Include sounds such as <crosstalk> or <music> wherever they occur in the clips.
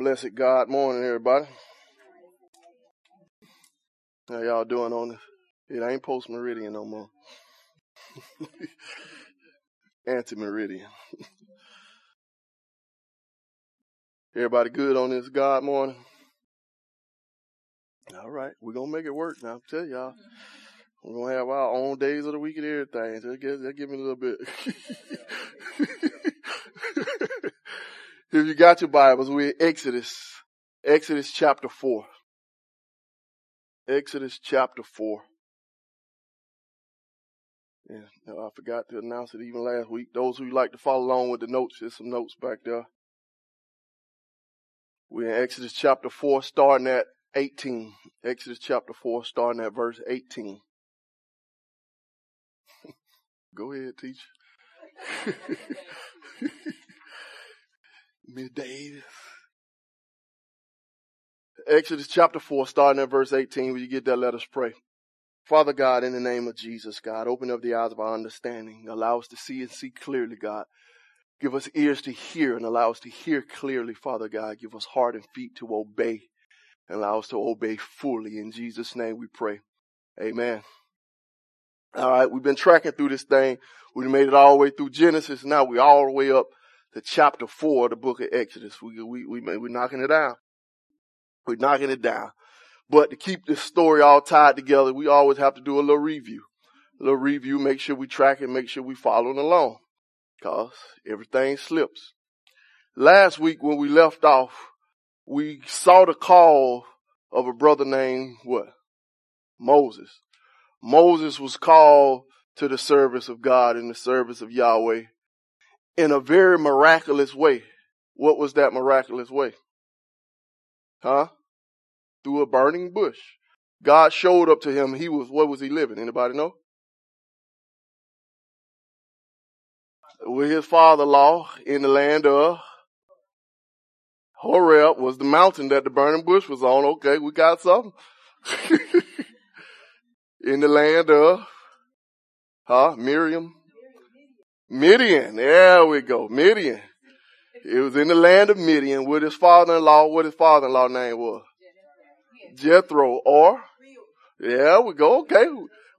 blessed God morning, everybody. How y'all doing on this? It ain't post meridian no more. <laughs> Anti meridian. <laughs> Everybody good on this God morning? All right, we're gonna make it work now. I tell y'all, we're gonna have our own days of the week and everything. Give, just give me a little bit. <laughs> if you got your Bibles, we're in Exodus, Exodus chapter four. Exodus chapter four. Yeah, uh, I forgot to announce it even last week. Those who like to follow along with the notes, there's some notes back there. We're in Exodus chapter 4, starting at 18. Exodus chapter 4, starting at verse 18. <laughs> Go ahead, teacher. <laughs> Miss Davis. Exodus chapter 4, starting at verse 18. When you get that, let us pray. Father God, in the name of Jesus, God, open up the eyes of our understanding. Allow us to see and see clearly, God. Give us ears to hear and allow us to hear clearly, Father God. Give us heart and feet to obey and allow us to obey fully. In Jesus' name we pray. Amen. All right, we've been tracking through this thing. We made it all the way through Genesis. Now we're all the way up to chapter four of the book of Exodus. We, we, we, we're knocking it down. We're knocking it down. But to keep this story all tied together, we always have to do a little review. A little review, make sure we track it, make sure we following along because everything slips. Last week when we left off, we saw the call of a brother named what? Moses. Moses was called to the service of God in the service of Yahweh in a very miraculous way. What was that miraculous way? Huh? Through a burning bush. God showed up to him. He was, what was he living? Anybody know? with his father-in-law in the land of Horeb was the mountain that the burning bush was on. Okay, we got something. <laughs> in the land of, huh, Miriam? Midian. There we go. Midian. It was in the land of Midian with his father-in-law, what his father-in-law name was. Jethro or, yeah, we go. Okay.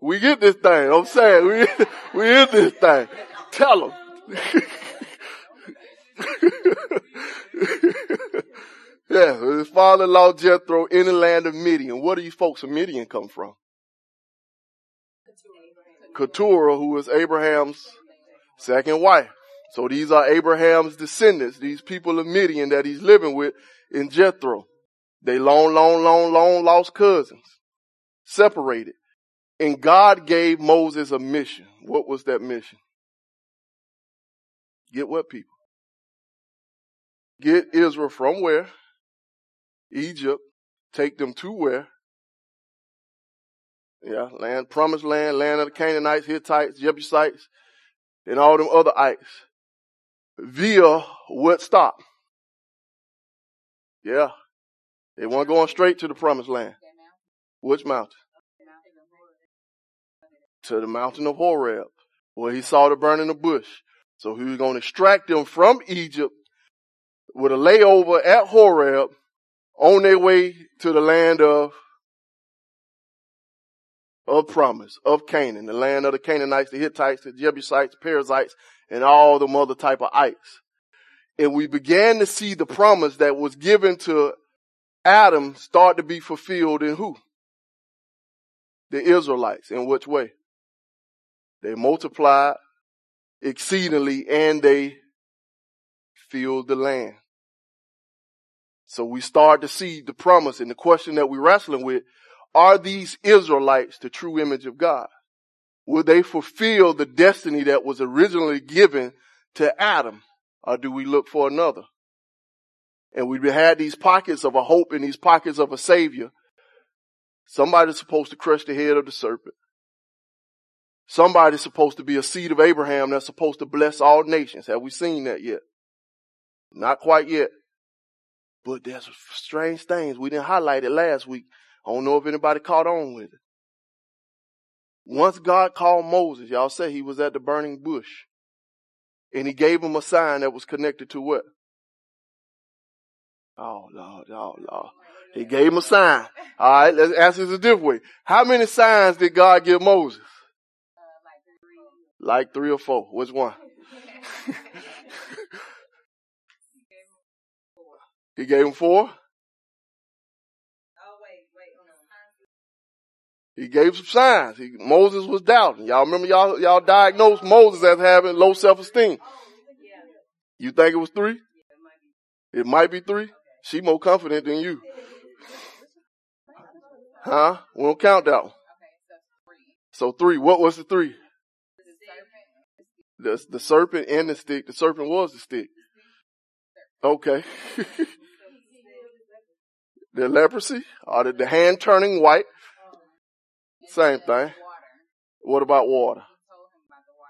We get this thing. I'm saying we, <laughs> we get this thing. Tell him. <laughs> yeah, his father-in-law Jethro in the land of Midian. Where do you folks of Midian come from? Keturah, who was Abraham's second wife. So these are Abraham's descendants, these people of Midian that he's living with in Jethro. They long, long, long, long lost cousins, separated. And God gave Moses a mission. What was that mission? Get what people? Get Israel from where? Egypt. Take them to where? Yeah, land, promised land, land of the Canaanites, Hittites, Jebusites, and all them other ites. Via what stop? Yeah. They weren't going straight to the promised land. Which mountain? To the mountain of Horeb, where he saw the burning of bush. So he was going to extract them from Egypt with a layover at Horeb on their way to the land of, of promise, of Canaan, the land of the Canaanites, the Hittites, the Jebusites, the Perizzites, and all the other type of ites. And we began to see the promise that was given to Adam start to be fulfilled in who? The Israelites. In which way? They multiplied, exceedingly and they filled the land. So we start to see the promise and the question that we're wrestling with, are these Israelites the true image of God? Will they fulfill the destiny that was originally given to Adam? Or do we look for another? And we had these pockets of a hope and these pockets of a savior. Somebody's supposed to crush the head of the serpent. Somebody's supposed to be a seed of Abraham that's supposed to bless all nations. Have we seen that yet? Not quite yet. But there's strange things. We didn't highlight it last week. I don't know if anybody caught on with it. Once God called Moses, y'all say he was at the burning bush. And he gave him a sign that was connected to what? Oh Lord, oh Lord. He gave him a sign. All right, let's ask this a different way. How many signs did God give Moses? Like three or four. Which one? <laughs> he gave him four. He gave some signs. He, Moses was doubting. Y'all remember y'all, y'all diagnosed Moses as having low self-esteem. You think it was three? It might be three. She more confident than you. Huh? We don't count that one. So three. What was the three? The, the serpent and the stick. The serpent was the stick. Okay. <laughs> the leprosy, or the, the hand turning white. Same thing. What about water?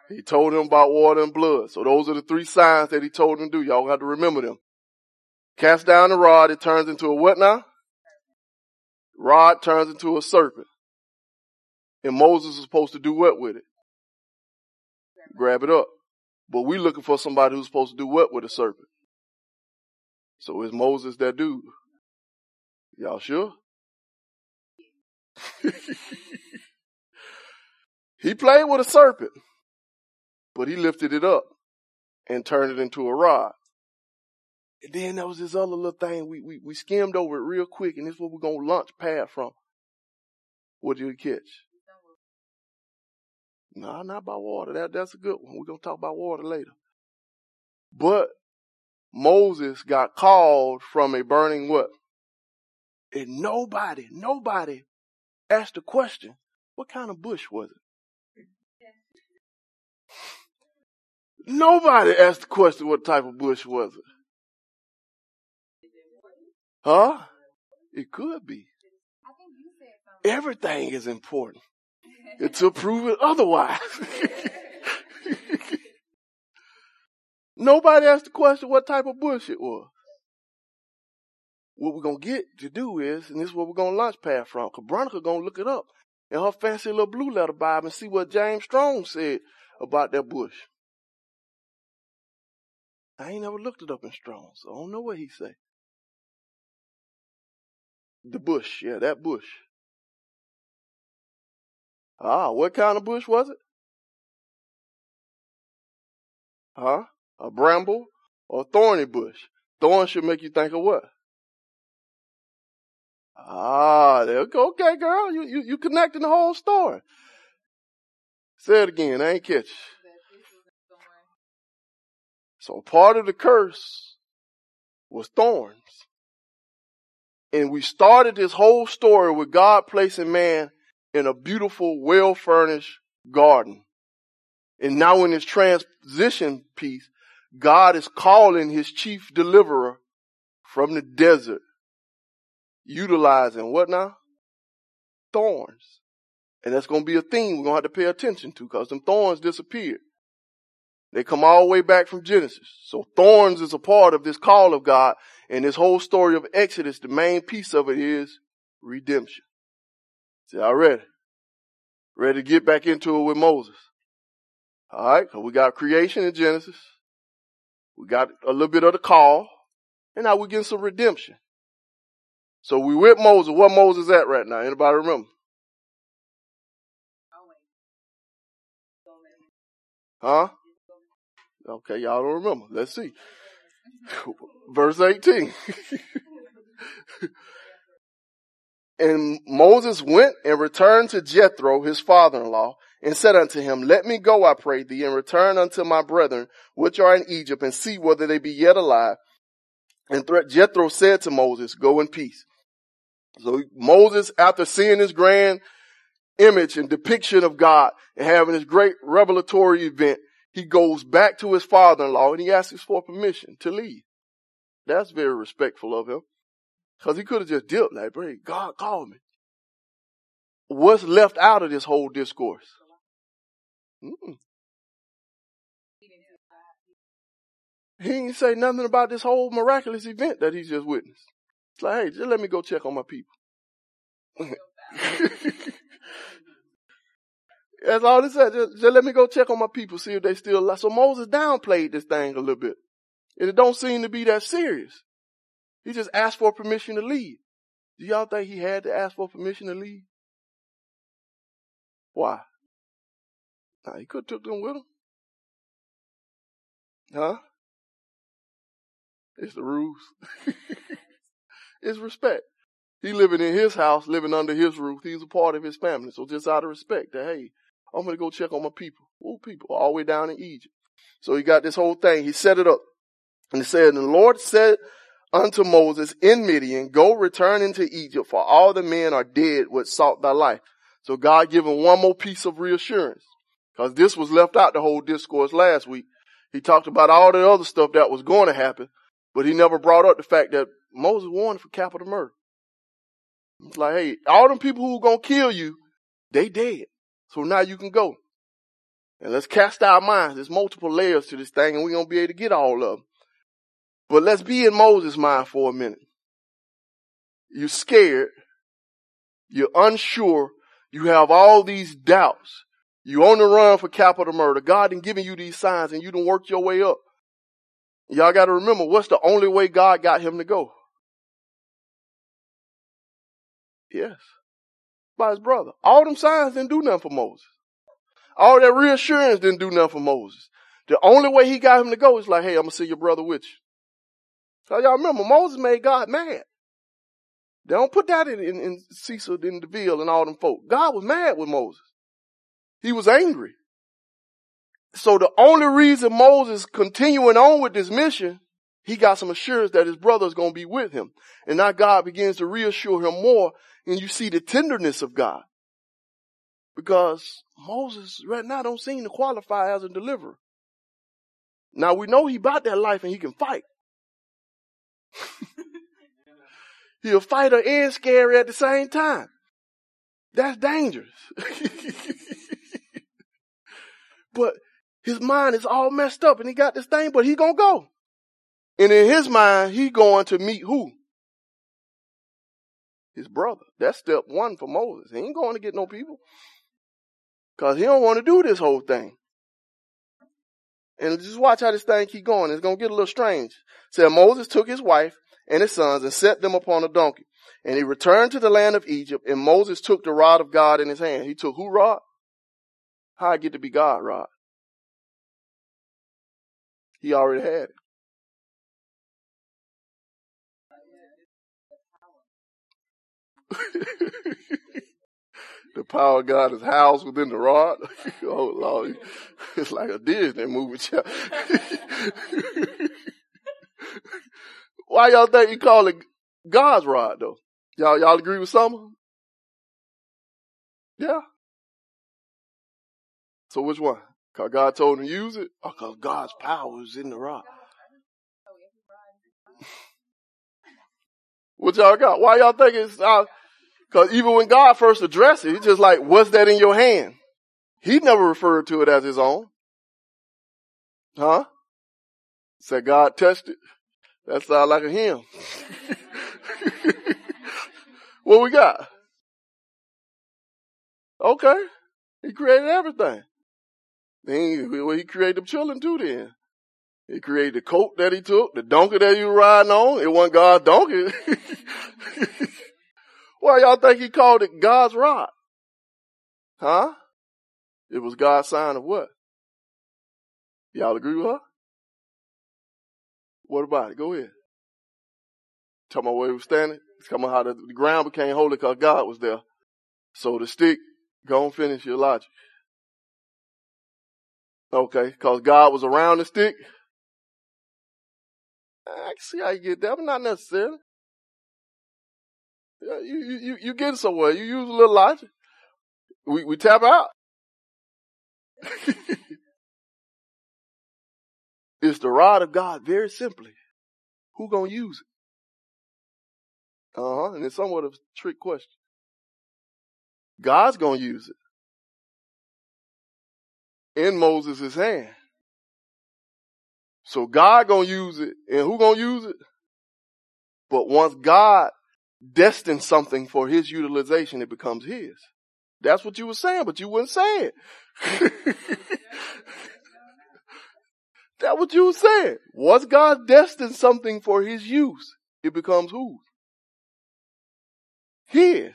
He told him about water and blood. So those are the three signs that he told him to do. Y'all have to remember them. Cast down the rod, it turns into a what now? Rod turns into a serpent. And Moses is supposed to do what with it? Grab it up. But we're looking for somebody who's supposed to do what with a serpent? So is Moses that dude? Y'all sure? <laughs> he played with a serpent, but he lifted it up and turned it into a rod. And then there was this other little thing we, we, we skimmed over it real quick, and this is what we're gonna launch pad from. What did you catch? No, nah, not about water. That that's a good one. We're gonna talk about water later. But Moses got called from a burning what? And nobody, nobody asked the question, what kind of bush was it? Nobody asked the question, what type of bush was it? Huh? It could be. Everything is important <laughs> It's to prove it otherwise. <laughs> Nobody asked the question what type of bush it was. What we're gonna get to do is, and this is what we're gonna launch pad from, cause Veronica gonna look it up in her fancy little blue letter Bible and see what James Strong said about that bush. I ain't never looked it up in Strong, so I don't know what he say. The bush, yeah, that bush. Ah, what kind of bush was it? Huh? A bramble or thorny bush? Thorn should make you think of what? Ah, okay, girl. You, you, you connecting the whole story. Say it again. I ain't catch. So part of the curse was thorns. And we started this whole story with God placing man in a beautiful, well furnished garden. And now in this transition piece, God is calling his chief deliverer from the desert utilizing what now? Thorns. And that's going to be a theme we're going to have to pay attention to because them thorns disappeared. They come all the way back from Genesis. So thorns is a part of this call of God and this whole story of Exodus. The main piece of it is redemption. See, y'all ready? Ready to get back into it with Moses. All right. So we got creation in Genesis. We got a little bit of the call and now we're getting some redemption. So we with Moses. What Moses at right now? Anybody remember? Huh? Okay, y'all don't remember. Let's see. <laughs> Verse 18. <laughs> and Moses went and returned to Jethro, his father-in-law, and said unto him, Let me go, I pray thee, and return unto my brethren, which are in Egypt, and see whether they be yet alive. And Jethro said to Moses, Go in peace. So Moses, after seeing this grand image and depiction of God and having this great revelatory event, he goes back to his father-in-law and he asks for permission to leave. That's very respectful of him. Cause he could have just dipped like, bro, God called me. What's left out of this whole discourse? Mm-mm. He didn't say nothing about this whole miraculous event that he just witnessed. It's like, hey, just let me go check on my people. <laughs> That's all it said. Just, just, let me go check on my people, see if they still alive. So Moses downplayed this thing a little bit. And it don't seem to be that serious. He just asked for permission to leave. Do y'all think he had to ask for permission to leave? Why? Nah, he could have took them with him. Huh? It's the rules. <laughs> it's respect. He living in his house, living under his roof. He's a part of his family. So just out of respect that, hey, I'm going to go check on my people. Who people? All the way down in Egypt. So he got this whole thing. He set it up. And he said, and the Lord said unto Moses in Midian, go return into Egypt for all the men are dead which sought thy life. So God him one more piece of reassurance because this was left out the whole discourse last week. He talked about all the other stuff that was going to happen, but he never brought up the fact that Moses warned for capital murder. It's like, hey, all them people who are going to kill you, they dead. So now you can go. And let's cast our minds. There's multiple layers to this thing and we're going to be able to get all of them. But let's be in Moses' mind for a minute. You're scared. You're unsure. You have all these doubts. You on the run for capital murder. God didn't giving you these signs and you done worked your way up. Y'all got to remember what's the only way God got him to go? Yes. By his brother. All them signs didn't do nothing for Moses. All that reassurance didn't do nothing for Moses. The only way he got him to go is like, hey, I'm gonna see your brother with you. So y'all remember, Moses made God mad. They don't put that in, in, in Cecil, in DeMille and all them folk. God was mad with Moses. He was angry. So the only reason Moses continuing on with this mission, he got some assurance that his brother is going to be with him. And now God begins to reassure him more and you see the tenderness of God. Because Moses right now don't seem to qualify as a deliverer. Now we know he bought that life and he can fight. <laughs> he a fighter and scary at the same time. That's dangerous. <laughs> but his mind is all messed up and he got this thing, but he gonna go. And in his mind, he going to meet who? His brother. That's step one for Moses. He ain't going to get no people. Cause he don't want to do this whole thing. And just watch how this thing keep going. It's going to get a little strange. Said Moses took his wife and his sons and set them upon a donkey. And he returned to the land of Egypt and Moses took the rod of God in his hand. He took who rod? How I get to be God rod? He already had it. <laughs> the power of God is housed within the rod. <laughs> oh Lord, <laughs> it's like a Disney movie. Why y'all think you call it God's rod though? Y'all, y'all agree with some? Yeah. So which one? Cause God told him to use it, or cause God's power is in the rod? what y'all got? Why y'all think it's? Uh, Cause even when God first addressed it, he's just like, what's that in your hand? He never referred to it as his own. Huh? Said God touched it. That sounds like a hymn. <laughs> what we got? Okay. He created everything. Then he, well, he created the children too then. He created the coat that he took, the donkey that you riding on. It wasn't God's donkey. <laughs> Why y'all think he called it God's rod? Huh? It was God's sign of what? Y'all agree with her? What about it? Go ahead. Tell about where he was standing. Talking about how the, the ground became holy because God was there. So the stick, go and finish your logic. Okay, because God was around the stick. I can see how you get that, but not necessarily. You, you, you getting somewhere. You use a little logic. We, we tap out. <laughs> it's the rod of God, very simply. Who gonna use it? Uh huh. And it's somewhat of a trick question. God's gonna use it in Moses' hand. So God gonna use it, and who gonna use it? But once God destined something for his utilization, it becomes his. That's what you were saying, but you wouldn't say it. <laughs> That's what you were saying. Was God destined something for his use? it becomes whose? His.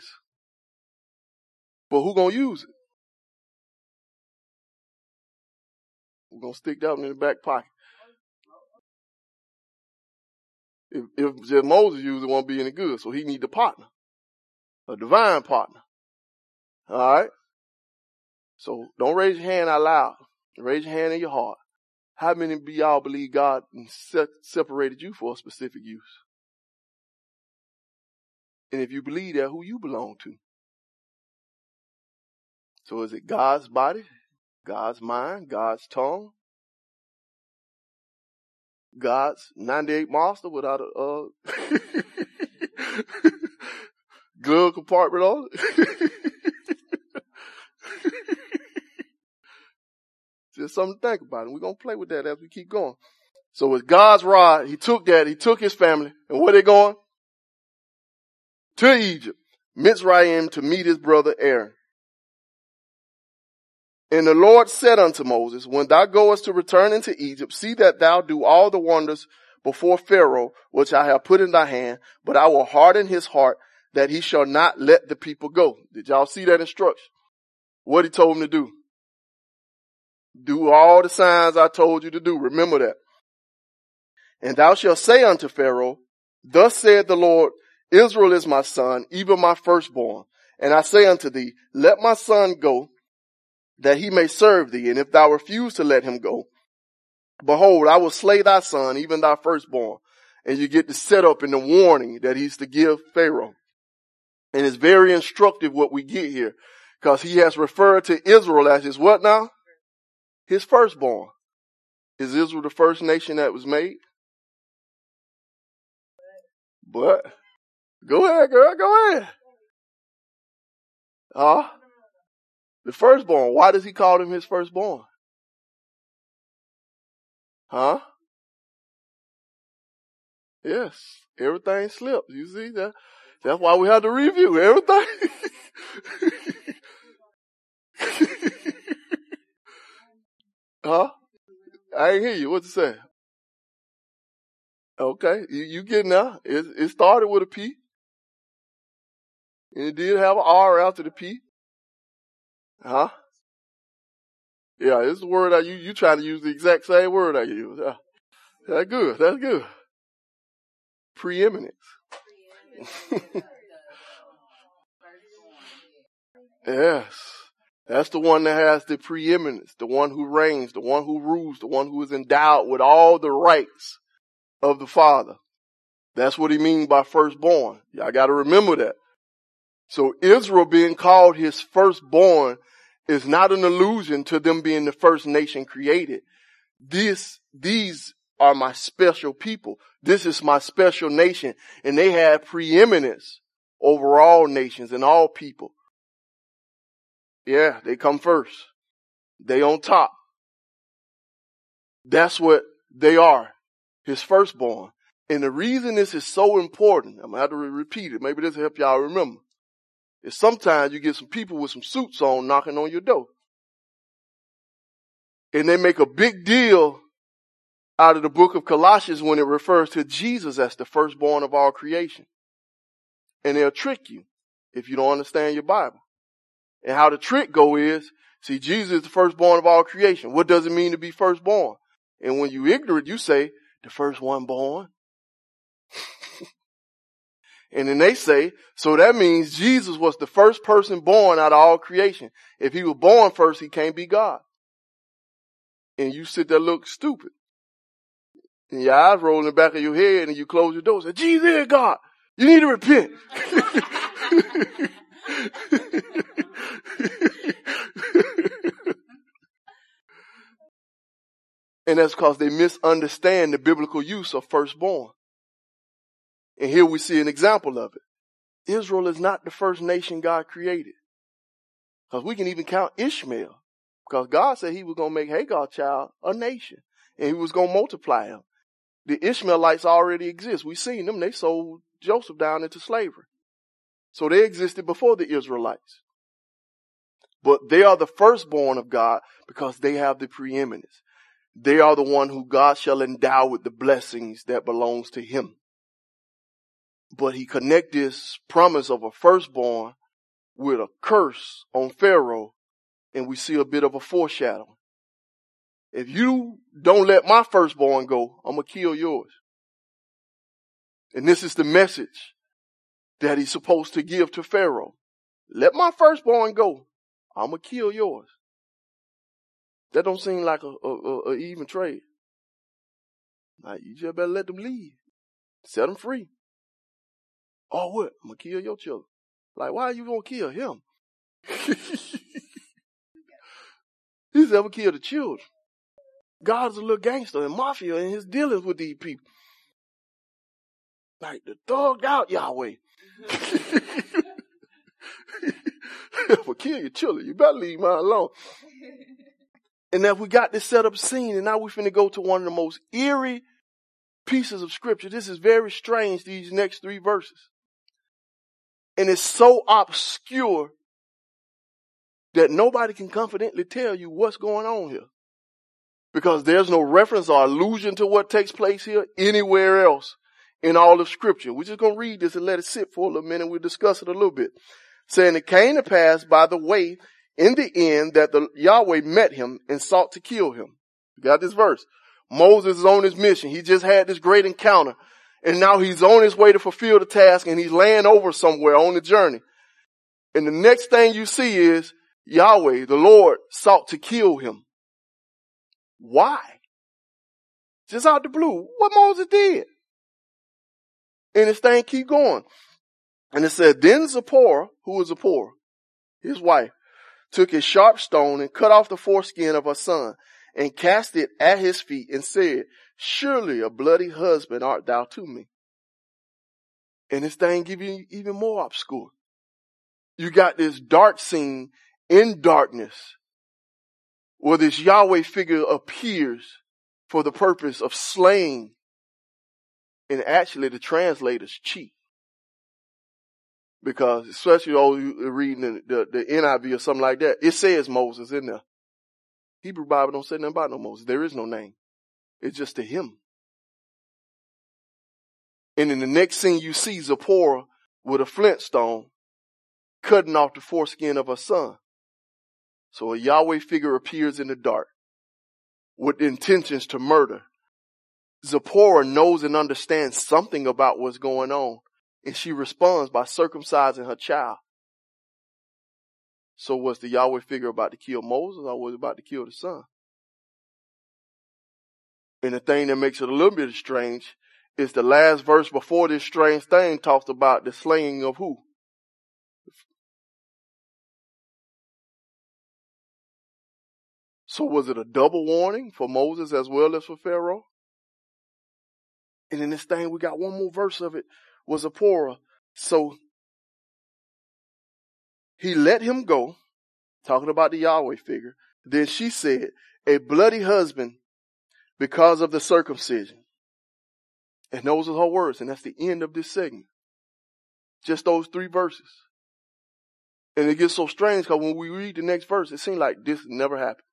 But who gonna use it? We're gonna stick that one in the back pocket. If, if just Moses used it, won't be any good. So he need a partner, a divine partner. All right. So don't raise your hand out loud. Raise your hand in your heart. How many of y'all believe God separated you for a specific use? And if you believe that, who you belong to? So is it God's body, God's mind, God's tongue, God's 98 Monster without a uh, <laughs> glove compartment on it? <laughs> Just something to think about. And we're going to play with that as we keep going. So with God's rod, he took that, he took his family, and where they going? To Egypt, Mitzrayim to meet his brother Aaron. And the Lord said unto Moses, when thou goest to return into Egypt, see that thou do all the wonders before Pharaoh, which I have put in thy hand, but I will harden his heart that he shall not let the people go. Did y'all see that instruction? What he told him to do? Do all the signs I told you to do. Remember that. And thou shalt say unto Pharaoh, thus saith the Lord, Israel is my son, even my firstborn. And I say unto thee, let my son go that he may serve thee. And if thou refuse to let him go, behold, I will slay thy son, even thy firstborn. And you get the setup and the warning that he's to give Pharaoh. And it's very instructive what we get here because he has referred to Israel as his what now? his firstborn. Is Israel the first nation that was made? But go ahead, girl, go ahead. Huh? The firstborn. Why does he call him his firstborn? Huh? Yes. Everything slips. You see that? That's why we have to review everything. <laughs> Huh? I ain't hear you. What you say? Okay, you, you getting. It, it started with a P. And it did have an R after the P. Huh? Yeah, it's the word that you, you trying to use the exact same word I use. Yeah. That's good. That's good. Preeminence. <laughs> yes. That's the one that has the preeminence, the one who reigns, the one who rules, the one who is endowed with all the rights of the Father. That's what he means by firstborn. Y'all gotta remember that. So Israel being called his firstborn is not an allusion to them being the first nation created. This, these are my special people. This is my special nation and they have preeminence over all nations and all people. Yeah, they come first. They on top. That's what they are. His firstborn. And the reason this is so important, I'm gonna have to repeat it. Maybe this will help y'all remember. Is sometimes you get some people with some suits on knocking on your door. And they make a big deal out of the book of Colossians when it refers to Jesus as the firstborn of all creation. And they'll trick you if you don't understand your Bible. And how the trick go is, see, Jesus is the firstborn of all creation. What does it mean to be firstborn? And when you ignorant, you say, the first one born. And then they say, so that means Jesus was the first person born out of all creation. If he was born first, he can't be God. And you sit there look stupid. And your eyes roll in the back of your head and you close your door and say, Jesus is God. You need to repent. <laughs> and that's because they misunderstand the biblical use of firstborn. And here we see an example of it. Israel is not the first nation God created. Because we can even count Ishmael. Because God said he was going to make Hagar child a nation. And he was going to multiply him. The Ishmaelites already exist. We've seen them. They sold Joseph down into slavery. So they existed before the Israelites. But they are the firstborn of God because they have the preeminence. They are the one who God shall endow with the blessings that belongs to him. But he connect this promise of a firstborn with a curse on Pharaoh, and we see a bit of a foreshadowing. If you don't let my firstborn go, I'm gonna kill yours. And this is the message that he's supposed to give to Pharaoh. Let my firstborn go. I'm gonna kill yours. That don't seem like a, a, a even trade. Like you just better let them leave. Set them free. Oh, what? I'm gonna kill your children. Like, why are you gonna kill him? He's ever killed the children. God's a little gangster and mafia in his dealings with these people. Like the thugged out Yahweh. <laughs> if I kill your children, you better leave mine alone. And now we got this set up scene, and now we're finna go to one of the most eerie pieces of scripture. This is very strange, these next three verses. And it's so obscure that nobody can confidently tell you what's going on here. Because there's no reference or allusion to what takes place here anywhere else in all of scripture. We're just going to read this and let it sit for a little minute. We'll discuss it a little bit. Saying it came to pass by the way in the end that the Yahweh met him and sought to kill him. You got this verse. Moses is on his mission. He just had this great encounter and now he's on his way to fulfill the task and he's laying over somewhere on the journey. And the next thing you see is Yahweh, the Lord sought to kill him. Why? Just out the blue. What Moses did. And this thing keep going. And it said, then Zipporah, who was Zipporah, his wife, took a sharp stone and cut off the foreskin of her son and cast it at his feet and said, surely a bloody husband art thou to me. And this thing you even more obscure. You got this dark scene in darkness where this Yahweh figure appears for the purpose of slaying and actually the translators cheat. Because especially all you reading the, the, the NIV or something like that, it says Moses in there. Hebrew Bible don't say nothing about no Moses. There is no name. It's just to him. And in the next scene, you see Zipporah with a flint stone cutting off the foreskin of her son. So a Yahweh figure appears in the dark with intentions to murder. Zipporah knows and understands something about what's going on, and she responds by circumcising her child. So was the Yahweh figure about to kill Moses or was it about to kill the son? And the thing that makes it a little bit strange is the last verse before this strange thing talks about the slaying of who? So was it a double warning for Moses as well as for Pharaoh? And in this thing, we got one more verse of it was Zipporah. So he let him go, talking about the Yahweh figure. Then she said, a bloody husband because of the circumcision. And those are her words, and that's the end of this segment. Just those three verses. And it gets so strange because when we read the next verse, it seems like this never happened.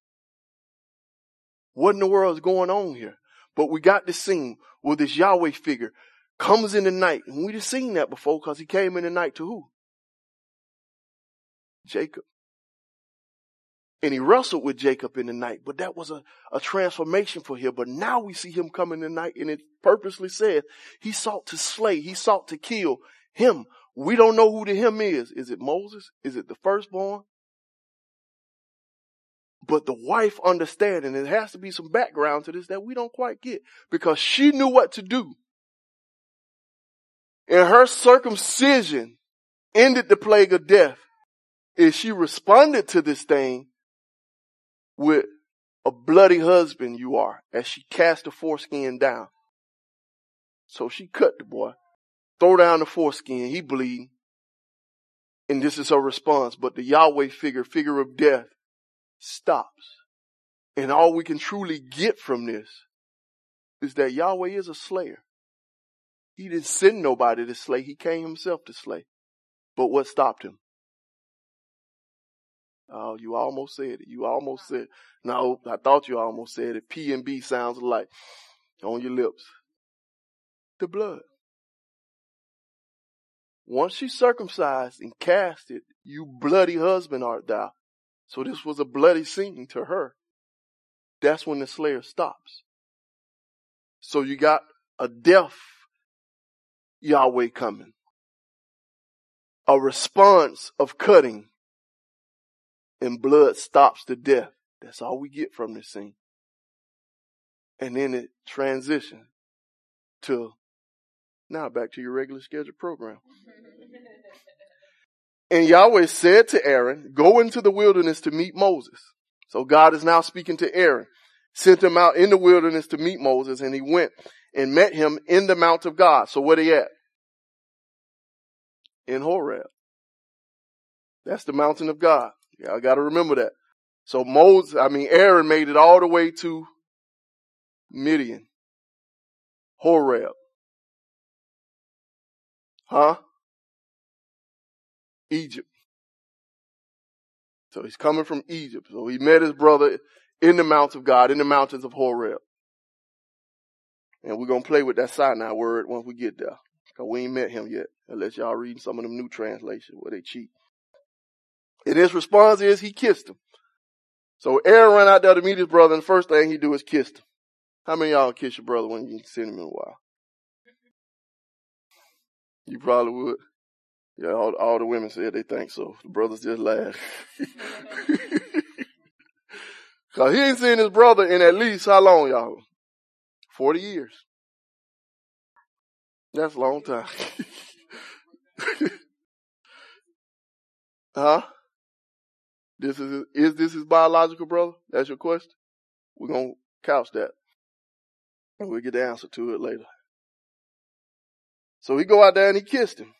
What in the world is going on here? But we got this scene where this Yahweh figure comes in the night. And we've seen that before because he came in the night to who? Jacob. And he wrestled with Jacob in the night, but that was a, a transformation for him. But now we see him come in the night and it purposely says he sought to slay, he sought to kill him. We don't know who the him is. Is it Moses? Is it the firstborn? But the wife understanding, there has to be some background to this that we don't quite get because she knew what to do. And her circumcision ended the plague of death. And she responded to this thing with a bloody husband you are as she cast the foreskin down. So she cut the boy, throw down the foreskin, he bleeding. And this is her response. But the Yahweh figure, figure of death, stops. And all we can truly get from this is that Yahweh is a slayer. He didn't send nobody to slay. He came himself to slay. But what stopped him? Oh, you almost said it. You almost said, no, I thought you almost said it. P and B sounds alike on your lips. The blood. once she circumcised and cast it, you bloody husband art thou. So this was a bloody scene to her. That's when the slayer stops. So you got a death Yahweh coming. A response of cutting and blood stops the death. That's all we get from this scene. And then it transitions to now back to your regular scheduled program. <laughs> and Yahweh said to Aaron, go into the wilderness to meet Moses. So God is now speaking to Aaron, sent him out in the wilderness to meet Moses and he went and met him in the mount of God. So where they at? In Horeb. That's the mountain of God. Yeah, I got to remember that. So Moses, I mean, Aaron made it all the way to Midian, Horeb. Huh? Egypt. So he's coming from Egypt. So he met his brother in the mountains of God, in the mountains of Horeb. And we're to play with that Sinai word once we get there. Cause we ain't met him yet. Unless y'all reading some of them new translations where they cheat. And his response is he kissed him. So Aaron ran out there to meet his brother and the first thing he do is kiss him. How many y'all kiss your brother when you see him in a while? You probably would. Yeah, all, all the women said they think so. The brothers just laugh. <laughs> Cause he ain't seen his brother in at least how long, y'all? 40 years. That's a long time. <laughs> huh? This is, is this his biological brother? That's your question? We're going to couch that. And we'll get the answer to it later. So he go out there and he kissed him.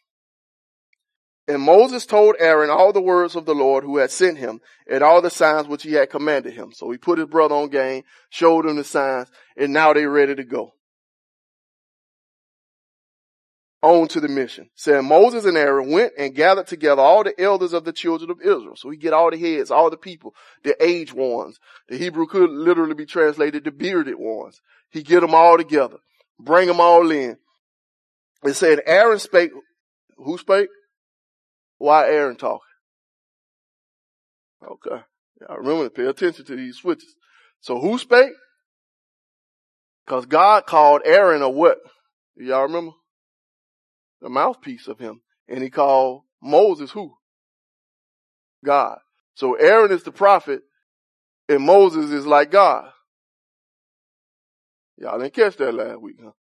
And Moses told Aaron all the words of the Lord who had sent him and all the signs which he had commanded him. So he put his brother on game, showed him the signs, and now they're ready to go. On to the mission. Saying Moses and Aaron went and gathered together all the elders of the children of Israel. So we get all the heads, all the people, the aged ones. The Hebrew could literally be translated the bearded ones. He get them all together, bring them all in. It said Aaron spake, who spake? Why Aaron talking? Okay. I remember to pay attention to these switches. So who spake? Cause God called Aaron a what? Y'all remember? The mouthpiece of him. And he called Moses who? God. So Aaron is the prophet and Moses is like God. Y'all didn't catch that last week, huh?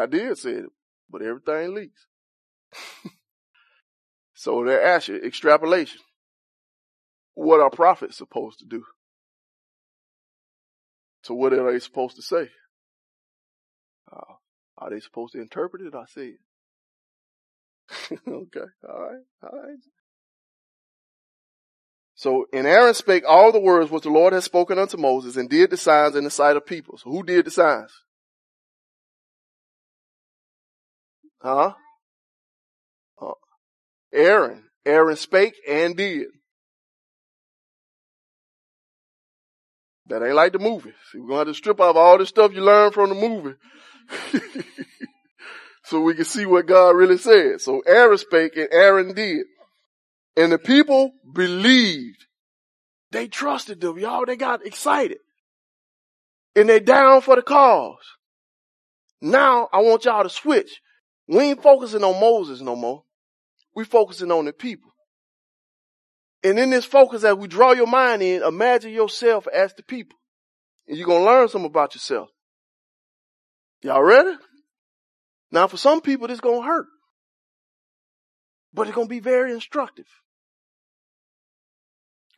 I did say it, but everything leaks. <laughs> So they ask you, extrapolation. What are prophets supposed to do? So what are they supposed to say? Uh, are they supposed to interpret it? I say it. <laughs> okay. All right. All right. So, and Aaron spake all the words which the Lord had spoken unto Moses and did the signs in the sight of people. So who did the signs? Huh? Aaron. Aaron spake and did. That ain't like the movie. See, we're going to have to strip off all the stuff you learned from the movie. <laughs> so we can see what God really said. So Aaron spake and Aaron did. And the people believed. They trusted them, y'all. They got excited. And they down for the cause. Now I want y'all to switch. We ain't focusing on Moses no more. We're focusing on the people. And in this focus, as we draw your mind in, imagine yourself as the people. And you're going to learn something about yourself. Y'all ready? Now for some people, this to hurt. But it's to be very instructive.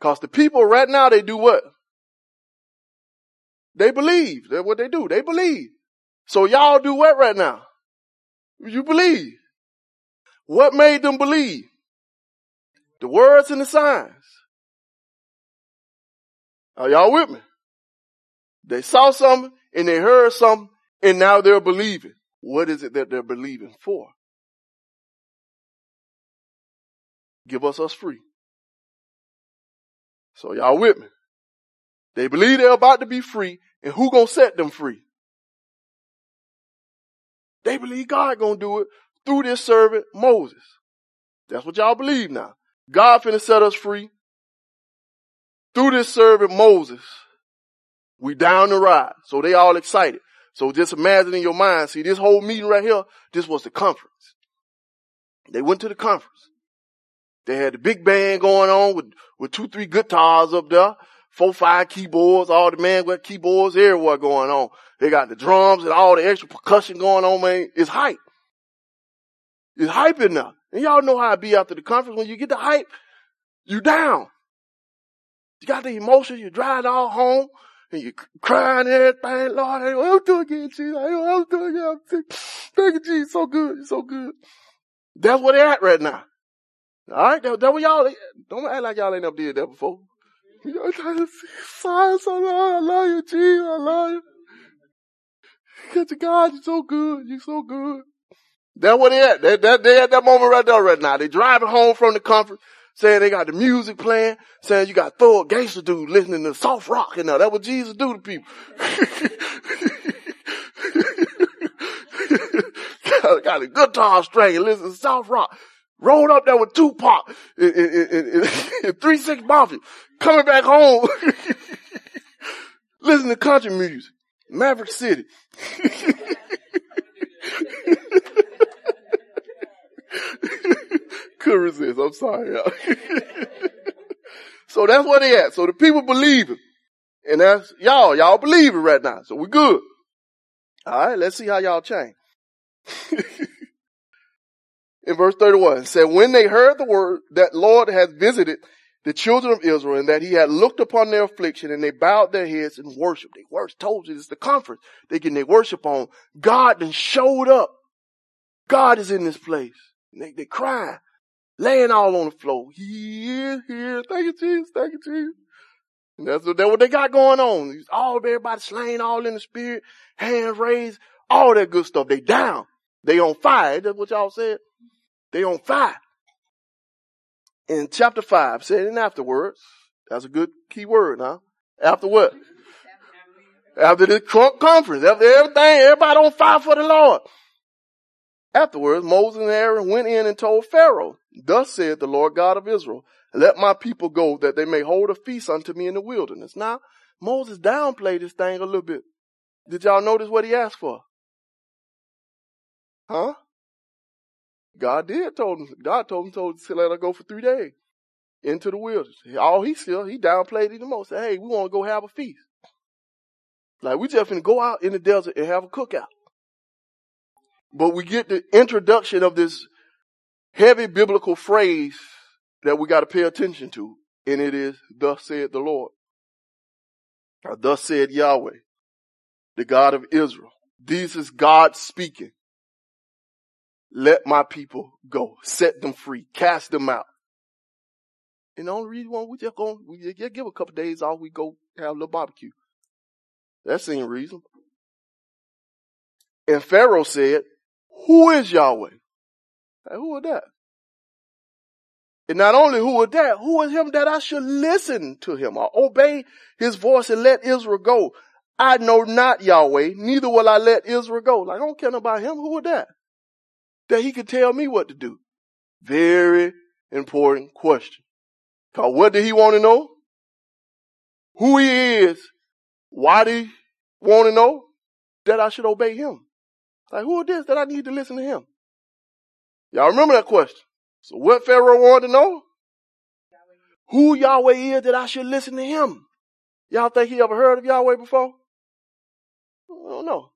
Cause the people right now, they do what? They believe. That's what they do. They believe. So y'all do what right now? You believe. What made them believe? The words and the signs. Are y'all with me? They saw something and they heard something and now they're believing. What is it that they're believing for? Give us us free. So y'all with me? They believe they're about to be free and who gonna set them free? They believe God gonna do it. through this servant Moses. That's what y'all believe now. God finna set us free through this servant Moses. We down the ride. So they all excited. So just imagine in your mind, see this whole meeting right here, this was the conference. They went to the conference. They had the big band going on with, with two, three guitars up there, four, five keyboards, all the man with keyboards everywhere going on. They got the drums and all the extra percussion going on, man. It's hype. It's hype enough. And y'all know how it be after the conference. When you get the hype, you down. You got the emotion, you drive it all home, and you crying everything. Lord, I don't do it again, Jesus. I don't do again. Thank you, Jesus. So good. You're so good. That's where they're at right now. All right, that, that y'all don't act like y'all ain't never did that before. Y'all trying to sign so long. I love you, Jesus. I love you. Get God, you're so good. You're so good. That's what they at. They, they, they at that moment right there right now. They driving home from the conference, saying they got the music playing, saying you got a gangster dude listening to soft rock and now. That's what Jesus do to people. got, <laughs> got a guitar string and listen to soft rock. Rolled up there with Tupac and, and, and, and <laughs> Three Six Mafia. Coming back home. <laughs> Listen to country music. Maverick City. <laughs> Couldn't resist. I'm sorry, <laughs> so that's where they at. So the people believe it. And that's y'all. Y'all believe it right now. So we good. All right. Let's see how y'all change. <laughs> In verse 31, said, when they heard the word that Lord had visited the children of Israel and that he had looked upon their affliction and they bowed their heads and worshiped. They worshiped, told you it's the conference. They getting their worship on. God then showed up. God is in this place. They, they crying, laying all on the floor. He is here. Thank you, Jesus. Thank you, Jesus. And that's what, that's what they got going on. All everybody slain, all in the spirit, hands raised, all that good stuff. They down. They on fire. That's what y'all said. They on fire. In chapter five, said afterwards, that's a good key word, huh? After what? After the conference, after everything, everybody on fire for the Lord. Afterwards, Moses and Aaron went in and told Pharaoh, Thus said the Lord God of Israel, Let my people go that they may hold a feast unto me in the wilderness. Now, Moses downplayed this thing a little bit. Did y'all notice what he asked for? Huh? God did told him, God told him, told him, to let her go for three days into the wilderness. All he still, he downplayed it the most. Said, hey, we want to go have a feast. Like we just gonna go out in the desert and have a cookout. But we get the introduction of this heavy biblical phrase that we got to pay attention to. And it is, thus said the Lord. Or thus said Yahweh, the God of Israel. This is God speaking. Let my people go. Set them free. Cast them out. And the only reason why we just go, we just give a couple days off, we go have a little barbecue. That seems reasonable. And Pharaoh said, who is Yahweh? Like, who is that? And not only who is that, who is him that I should listen to him or obey his voice and let Israel go? I know not Yahweh, neither will I let Israel go. Like, I don't care about him. Who is that? that he could tell me what to do? Very important question. Cause what did he want to know? Who he is. Why did he want to know? That I should obey him. Like who is this that I need to listen to him? Y'all remember that question? So what Pharaoh wanted to know? Who Yahweh is that I should listen to him? Y'all think he ever heard of Yahweh before? I don't know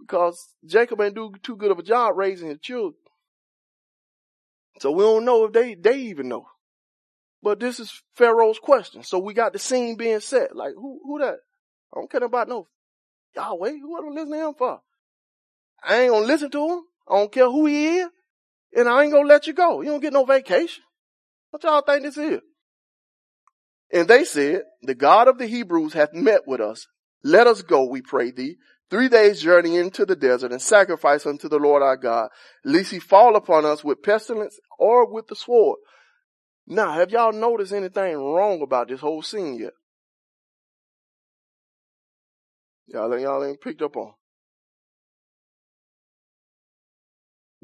because Jacob ain't do too good of a job raising his children. So we don't know if they, they even know. But this is Pharaoh's question. So we got the scene being set. Like, who, who that? I don't care about no Yahweh. Who I don't listen to him for? I ain't gonna listen to him. I don't care who he is. And I ain't gonna let you go. You don't get no vacation. What y'all think this is? And they said, the God of the Hebrews hath met with us. Let us go, we pray thee, three days journey into the desert and sacrifice unto the Lord our God, lest he fall upon us with pestilence or with the sword. Now, have y'all noticed anything wrong about this whole scene yet? Y'all, y'all ain't picked up on.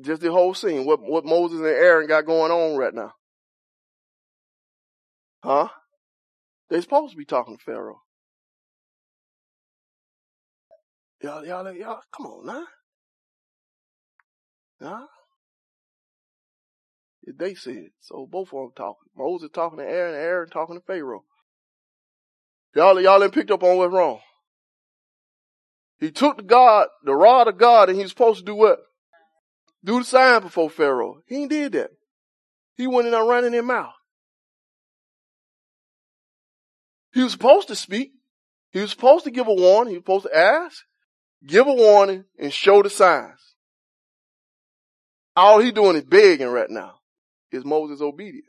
Just the whole scene. What what Moses and Aaron got going on right now. Huh? They're supposed to be talking to Pharaoh. Y'all, y'all, y'all, come on now. Huh? They said. So both of them talking. Moses talking to Aaron, Aaron talking to Pharaoh. Y'all, y'all ain't picked up on what's wrong. He took the God, the rod of God, and he was supposed to do what? Do the sign before Pharaoh. He ain't did that. He went in there running his mouth. He was supposed to speak. He was supposed to give a warning. He was supposed to ask, give a warning, and show the signs. All he doing is begging right now. Is Moses obedient?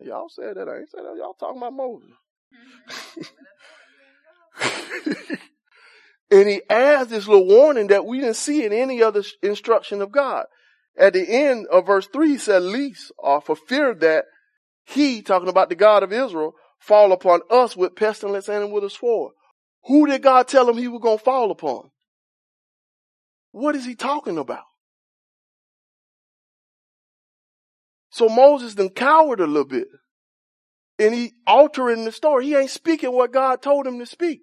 Y'all said that. I ain't said that. Y'all talking about Moses. Mm-hmm. <laughs> and he adds this little warning that we didn't see in any other instruction of God. At the end of verse 3, he said, Least, or for fear that he, talking about the God of Israel, fall upon us with pestilence and with a sword. Who did God tell him he was going to fall upon? What is he talking about? So Moses then cowered a little bit. And he altering the story. He ain't speaking what God told him to speak.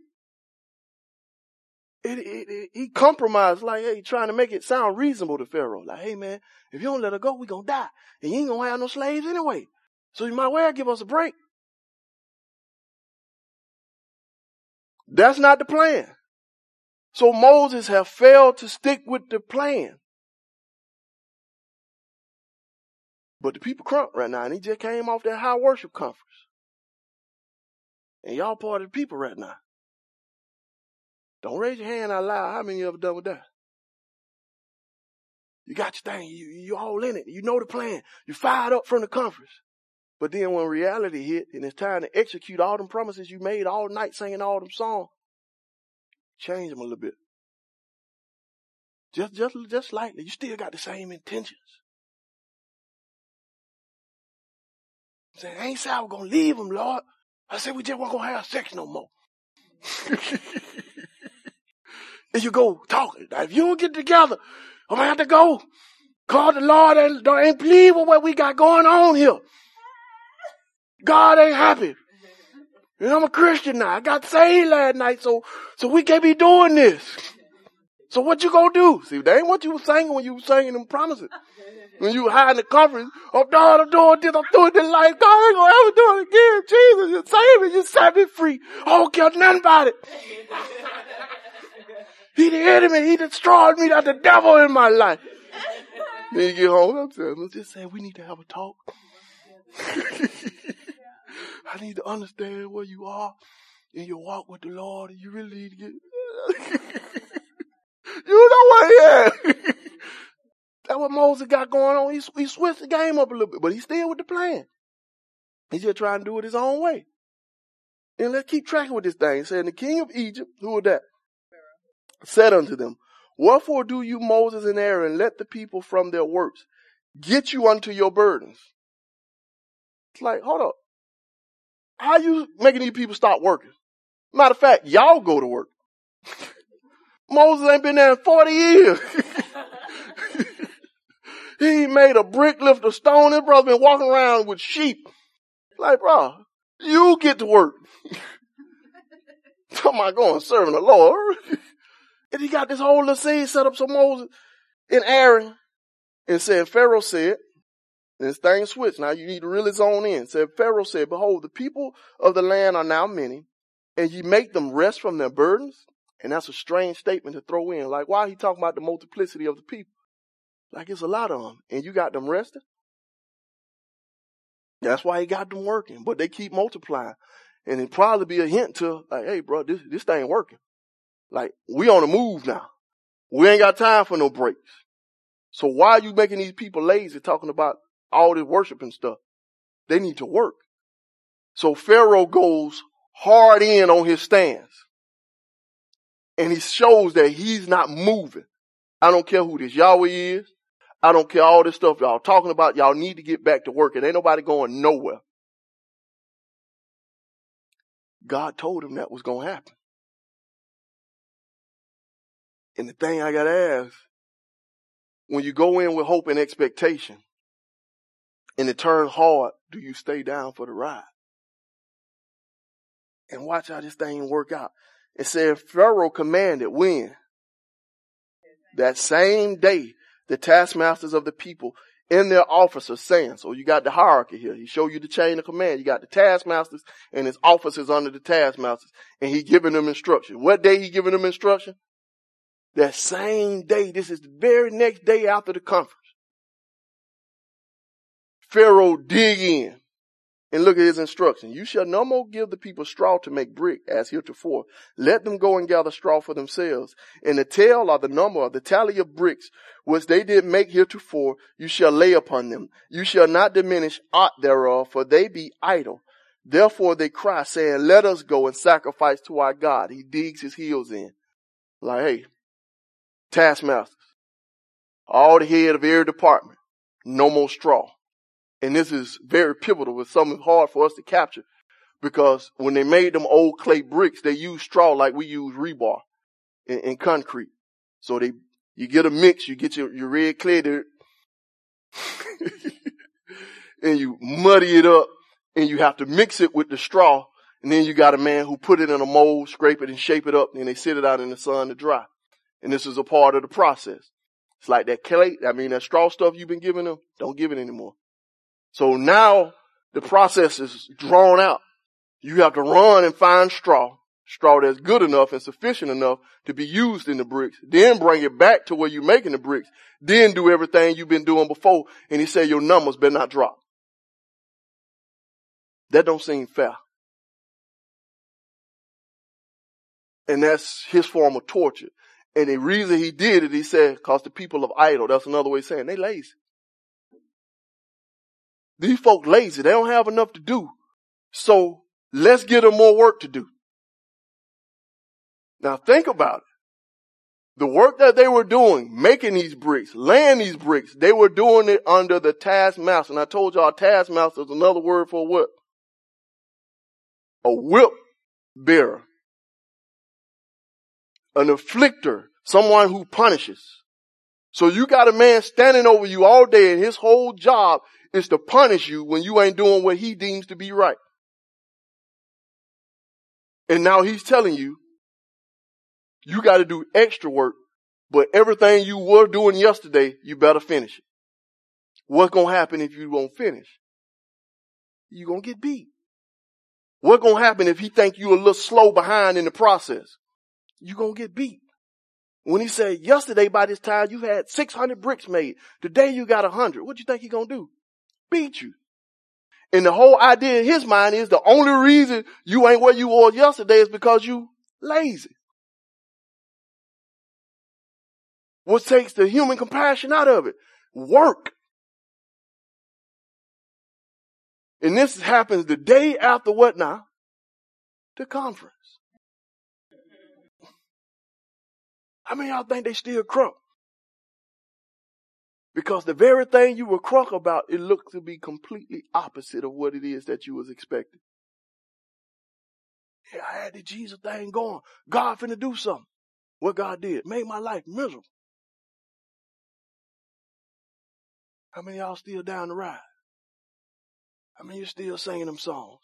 It, it, it, he compromised like, hey, trying to make it sound reasonable to Pharaoh. Like, hey man, if you don't let her go, we gonna die. And you ain't gonna have no slaves anyway. So you might well give us a break. That's not the plan. So Moses have failed to stick with the plan. But the people crunk right now, and he just came off that high worship conference. And y'all part of the people right now. Don't raise your hand out loud. How many of you ever done with that? You got your thing. You, you all in it. You know the plan. You fired up from the conference. But then when reality hit and it's time to execute all them promises you made all night singing all them songs, change them a little bit. Just, just, just slightly. You still got the same intentions. I said, I ain't say I was going to leave them, Lord. I said, we just weren't going to have sex no more. <laughs> and you go talking. Now, if you don't get together, I'm to have to go. Call the Lord and ain't believe what we got going on here. God ain't happy. And I'm a Christian now. I got saved last night, so so we can't be doing this. So what you gonna do? See, they ain't what you were saying when you were saying them promises. When you hiding the covers, oh God, I'm doing this, I'm doing this life. God ain't gonna ever do it again. Jesus, you saved me, you set me free. I don't care nothing about it. He the enemy, he destroyed me, that's the devil in my life. <laughs> Then you get home, I'm saying, let's just say we need to have a talk. <laughs> I need to understand where you are in your walk with the Lord, and you really need to get. <laughs> you know what he had. That's what Moses got going on. He, he switched the game up a little bit, but he's still with the plan. He's just trying to do it his own way. And let's keep tracking with this thing. Saying the king of Egypt, who was that? Said unto them, Wherefore do you, Moses and Aaron, let the people from their works get you unto your burdens? It's like, hold up. How you making these people stop working? Matter of fact, y'all go to work. <laughs> Moses ain't been there in 40 years. <laughs> he made a brick lift of stone. His brother been walking around with sheep. Like, bro, you get to work. <laughs> Talking about going serving the Lord. And he got this whole little scene set up so Moses and Aaron and said, Pharaoh said, this thing switched. Now you need to really zone in. Said Pharaoh said, Behold, the people of the land are now many, and ye make them rest from their burdens. And that's a strange statement to throw in. Like, why he talking about the multiplicity of the people? Like it's a lot of them, and you got them resting. That's why he got them working, but they keep multiplying, and it probably be a hint to like, hey, bro, this this thing working. Like we on the move now. We ain't got time for no breaks. So why are you making these people lazy talking about all this worship and stuff. They need to work. So Pharaoh goes hard in on his stance. And he shows that he's not moving. I don't care who this Yahweh is. I don't care all this stuff y'all talking about. Y'all need to get back to work. And ain't nobody going nowhere. God told him that was going to happen. And the thing I got to ask, when you go in with hope and expectation and it turns hard, do you stay down for the ride? And watch how this thing work out. It said Pharaoh commanded when? That same day, the taskmasters of the people and their officers saying, so you got the hierarchy here. He show you the chain of command. You got the taskmasters and his officers under the taskmasters and he giving them instruction. What day he giving them instruction? That same day, this is the very next day after the conference. Pharaoh dig in and look at his instruction. You shall no more give the people straw to make brick as heretofore. Let them go and gather straw for themselves. And the tale or the number of the tally of bricks which they did make heretofore, you shall lay upon them. You shall not diminish aught thereof, for they be idle. Therefore they cry, saying, Let us go and sacrifice to our God. He digs his heels in. Like, hey, taskmasters, all the head of every department, no more straw. And this is very pivotal. It's something hard for us to capture because when they made them old clay bricks, they used straw like we use rebar in, concrete. So they, you get a mix, you get your, your red clay there <laughs> and you muddy it up and you have to mix it with the straw. And then you got a man who put it in a mold, scrape it and shape it up and they sit it out in the sun to dry. And this is a part of the process. It's like that clay, I mean that straw stuff you've been giving them, don't give it anymore. So now the process is drawn out. You have to run and find straw, straw that's good enough and sufficient enough to be used in the bricks. Then bring it back to where you're making the bricks. Then do everything you've been doing before. And he said your numbers better not drop. That don't seem fair. And that's his form of torture. And the reason he did it, he said, cause the people of idle, that's another way of saying they lazy. These folk lazy. They don't have enough to do. So let's get them more work to do. Now think about it. The work that they were doing, making these bricks, laying these bricks, they were doing it under the taskmaster. And I told y'all taskmaster is another word for what? A whip bearer. An afflictor. Someone who punishes. So you got a man standing over you all day and his whole job is to punish you when you ain't doing what he deems to be right. And now he's telling you, you got to do extra work, but everything you were doing yesterday, you better finish it. What's going to happen if you don't finish? You're going to get beat. What's going to happen if he think you a little slow behind in the process? You're going to get beat. When he said yesterday by this time you had 600 bricks made. Today you got 100. What do you think he going to do? beat you. And the whole idea in his mind is the only reason you ain't where you was yesterday is because you lazy. What takes the human compassion out of it? Work. And this happens the day after what now? The conference. How many y'all think they still crunk? Because the very thing you were crunk about, it looked to be completely opposite of what it is that you was expecting. Yeah, I had the Jesus thing going. God finna do something. What God did, made my life miserable. How many y'all still down the ride? How many you still singing them songs?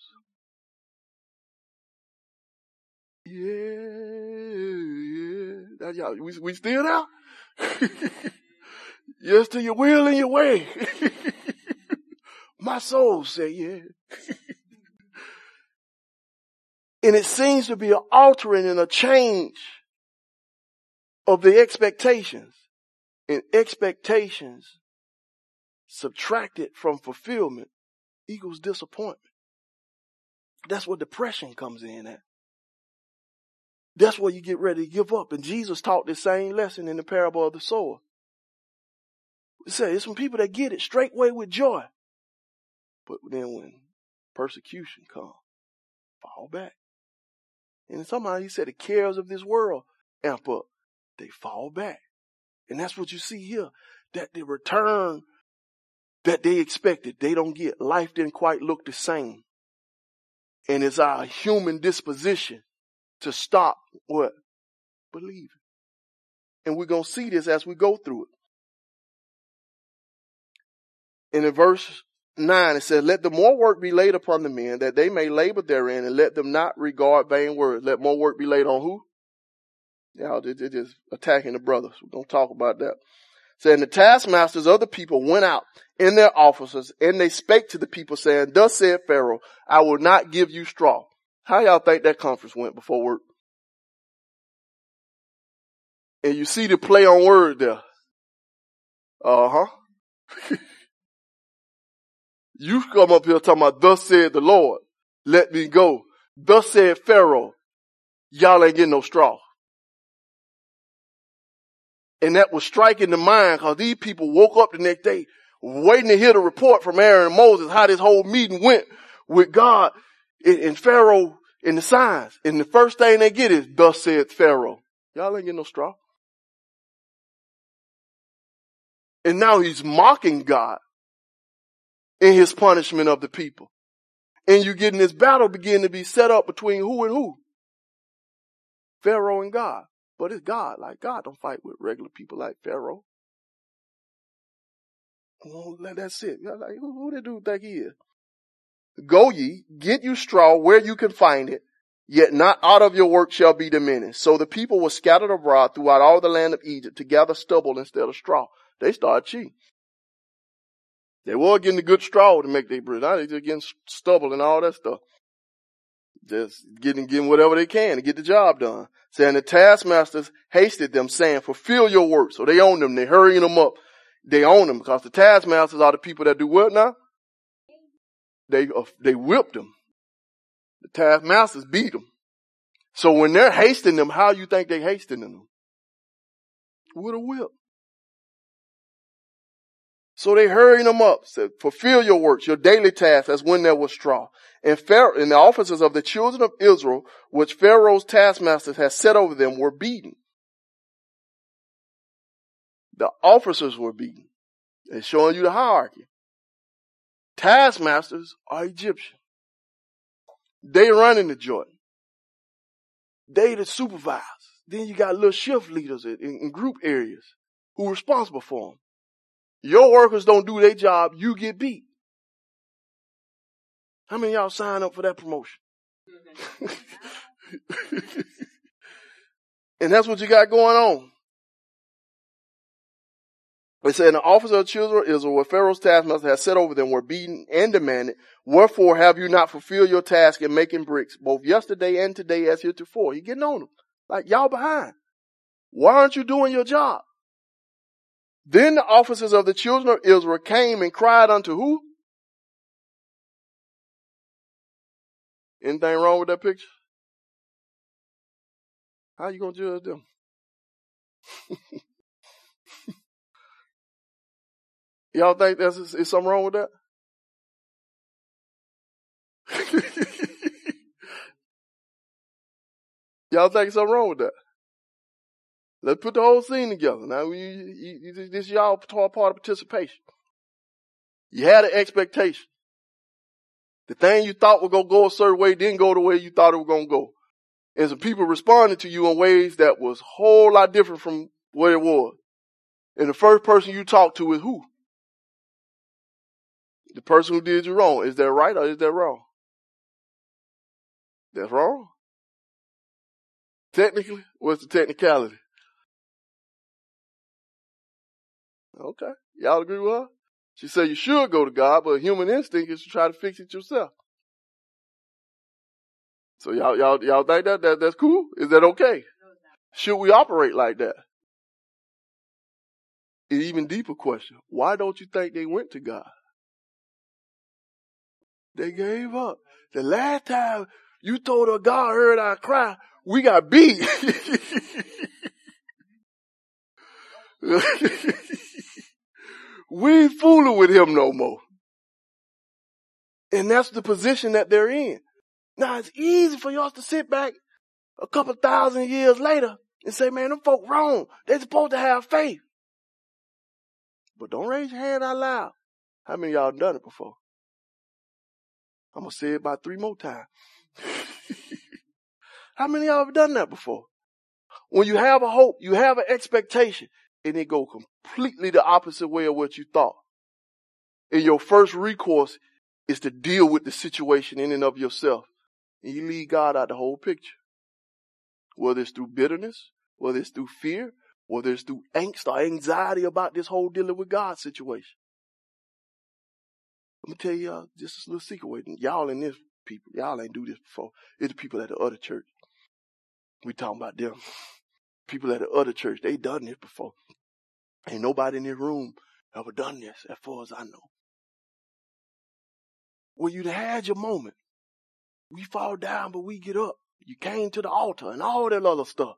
Yeah, yeah. That y'all, we, we still there? <laughs> Yes to your will and your way. <laughs> My soul say yeah. <laughs> and it seems to be an altering and a change of the expectations. And expectations subtracted from fulfillment equals disappointment. That's where depression comes in at. That's where you get ready to give up. And Jesus taught the same lesson in the parable of the sower. It says it's some people that get it straightway with joy. But then when persecution comes, fall back. And somehow he said the cares of this world amp up. They fall back. And that's what you see here. That the return that they expected, they don't get. Life didn't quite look the same. And it's our human disposition to stop what? Believing. And we're going to see this as we go through it. And in verse 9 it says, Let the more work be laid upon the men, that they may labor therein, and let them not regard vain words. Let more work be laid on who? Y'all, they're just attacking the brothers. We're going to talk about that. Saying the taskmasters of the people went out in their offices, and they spake to the people, saying, Thus said Pharaoh, I will not give you straw. How y'all think that conference went before work? And you see the play on word there. Uh huh. <laughs> you come up here talking about, thus said the Lord, let me go. Thus said Pharaoh, y'all ain't getting no straw. And that was striking the mind because these people woke up the next day waiting to hear the report from Aaron and Moses how this whole meeting went with God and Pharaoh and the signs. And the first thing they get is, thus said Pharaoh. Y'all ain't getting no straw. And now he's mocking God in his punishment of the people. And you're getting this battle begin to be set up between who and who? Pharaoh and God. But it's God. Like God don't fight with regular people like Pharaoh. Well, that's it. Like, who, who the dude think he is? Go ye, get you straw where you can find it, yet not out of your work shall be diminished. So the people were scattered abroad throughout all the land of Egypt to gather stubble instead of straw. They started cheating. They were getting the good straw to make their bread. Now they just getting stubble and all that stuff. Just getting, getting whatever they can to get the job done. Saying the taskmasters hasted them saying, fulfill your work. So they own them. They're hurrying them up. They own them because the taskmasters are the people that do what now? They, uh, they whipped them. The taskmasters beat them. So when they're hasting them, how you think they hasting them? With a whip. So they hurried them up, said, fulfill your works, your daily tasks as when there was straw. And Pharaoh, and the officers of the children of Israel, which Pharaoh's taskmasters had set over them, were beaten. The officers were beaten. It's showing you the hierarchy. Taskmasters are Egyptian. They running the Jordan. They the supervisors. Then you got little shift leaders in, in group areas who are responsible for them. Your workers don't do their job, you get beat. How many y'all sign up for that promotion? <laughs> and that's what you got going on. They said, the officers of the children Israel, where Pharaoh's taskmaster had set over them, were beaten and demanded, Wherefore have you not fulfilled your task in making bricks, both yesterday and today as heretofore? He getting on them. Like, y'all behind. Why aren't you doing your job? Then the officers of the children of Israel came and cried unto who? Anything wrong with that picture? How you gonna judge them? <laughs> Y'all think there's is something wrong with that? <laughs> Y'all think something wrong with that? Let's put the whole scene together. Now, we, you, you, this is y'all part of participation. You had an expectation. The thing you thought was to go a certain way didn't go the way you thought it was to go. And some people responded to you in ways that was a whole lot different from what it was. And the first person you talked to is who? The person who did you wrong. Is that right or is that wrong? That's wrong. Technically, what's the technicality? Okay. Y'all agree with her? She said you should go to God, but human instinct is to try to fix it yourself. So y'all, y'all, y'all think that, that that's cool? Is that okay? Should we operate like that? An even deeper question. Why don't you think they went to God? They gave up. The last time you told her God heard our cry, we got beat. <laughs> we ain't fooling with him no more. And that's the position that they're in. Now it's easy for y'all to sit back a couple thousand years later and say, man, them folk wrong. They're supposed to have faith. But don't raise your hand out loud. How many y'all done it before? I'm gonna say it about three more times. <laughs> How many of y'all have done that before? When you have a hope, you have an expectation, and it go completely the opposite way of what you thought. And your first recourse is to deal with the situation in and of yourself. And you leave God out the whole picture. Whether it's through bitterness, whether it's through fear, whether it's through angst or anxiety about this whole dealing with God situation. Let me tell y'all just a little secret. Y'all in this people, y'all ain't do this before. It's the people at the other church. We talking about them. <laughs> People at the other church, they done this before. Ain't nobody in this room ever done this, as far as I know. When you had your moment. We fall down, but we get up. You came to the altar and all that other stuff.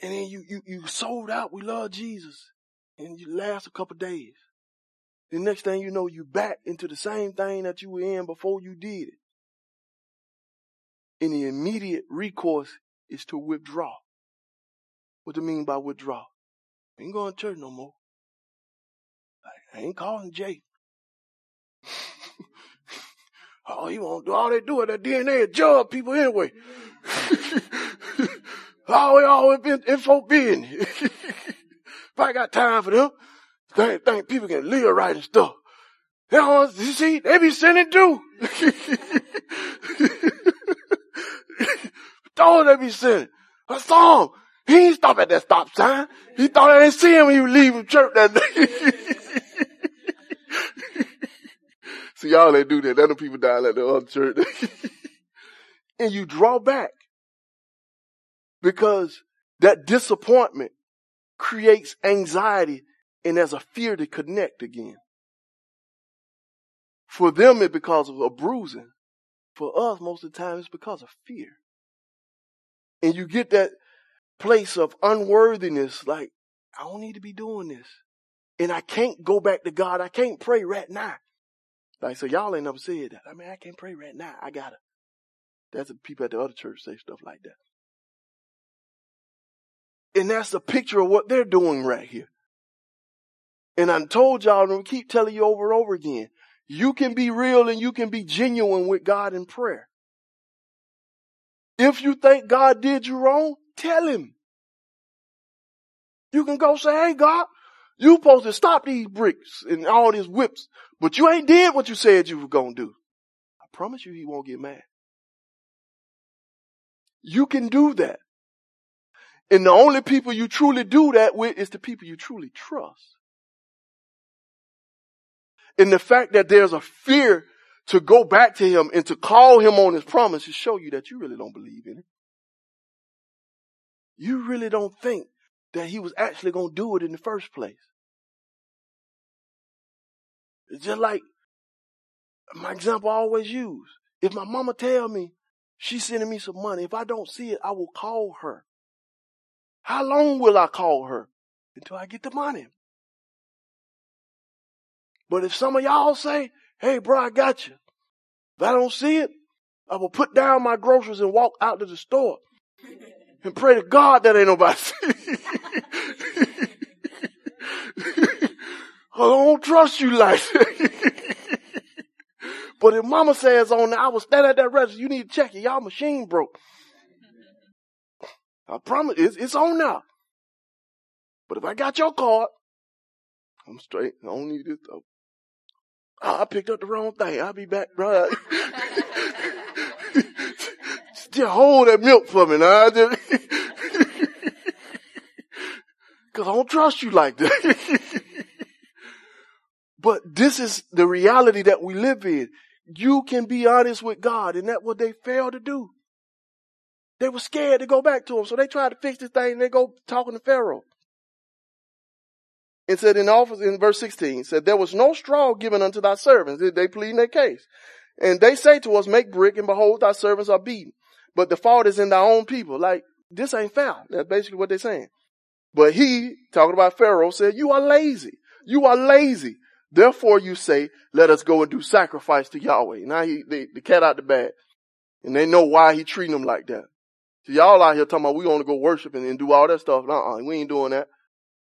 And then you, you, you sold out. We love Jesus. And you last a couple days. The next thing you know, you back into the same thing that you were in before you did it. And the immediate recourse is to withdraw. What do you mean by withdraw? I ain't going to church no more. I ain't calling Jay. <laughs> oh, he won't do all they do at that DNA judge people anyway. oh, we always been info being. if I got time for them, think, think people can live right and stuff. You know, you see, they be sinning too. <laughs> Those they be sinning. I saw him. He ain't stop at that stop sign. He thought I didn't see him when he was leaving church that day. <laughs> see, y'all ain't do that. Let the people die at the other church. <laughs> and you draw back. Because that disappointment creates anxiety and there's a fear to connect again. For them, it's because of a bruising. For us, most of the time, it's because of fear. And you get that place of unworthiness, like, I don't need to be doing this. And I can't go back to God. I can't pray right now. Like, so y'all ain't never said that. I mean, I can't pray right now. I gotta. That's the people at the other church say stuff like that. And that's a picture of what they're doing right here. And I told y'all, and we keep telling you over and over again, you can be real and you can be genuine with God in prayer. If you think God did you wrong, tell him. You can go say, hey God, you supposed to stop these bricks and all these whips, but you ain't did what you said you were gonna do. I promise you he won't get mad. You can do that. And the only people you truly do that with is the people you truly trust. And the fact that there's a fear to go back to him and to call him on his promise to show you that you really don't believe in it. You really don't think that he was actually going to do it in the first place. It's just like my example I always use. If my mama tell me she's sending me some money, if I don't see it, I will call her. How long will I call her? Until I get the money. But if some of y'all say, hey bro, I got you. If I don't see it, I will put down my groceries and walk out to the store and pray to God that ain't nobody <laughs> see. <laughs> I don't trust you like that. <laughs> but if mama says on there, I will stand at that register, you need to check it. Y'all machine broke. I promise it's, it's on now. But if I got your card, I'm straight. I don't need this. Oh, I picked up the wrong thing. I'll be back, bro. <laughs> Just hold that milk for me now. <laughs> Cause I don't trust you like that. <laughs> but this is the reality that we live in. You can be honest with God and that's what they failed to do. They were scared to go back to him. So they tried to fix this thing and they go talking to Pharaoh. And said in office in verse 16, said, there was no straw given unto thy servants. Did they plead in their case. And they say to us, make brick and behold, thy servants are beaten. But the fault is in thy own people. Like, this ain't fair. That's basically what they're saying. But he, talking about Pharaoh, said, you are lazy. You are lazy. Therefore you say, let us go and do sacrifice to Yahweh. Now he, the, the cat out the bag. And they know why he treating them like that. So y'all out here talking about we want to go worship and, and do all that stuff. Uh-uh, we ain't doing that.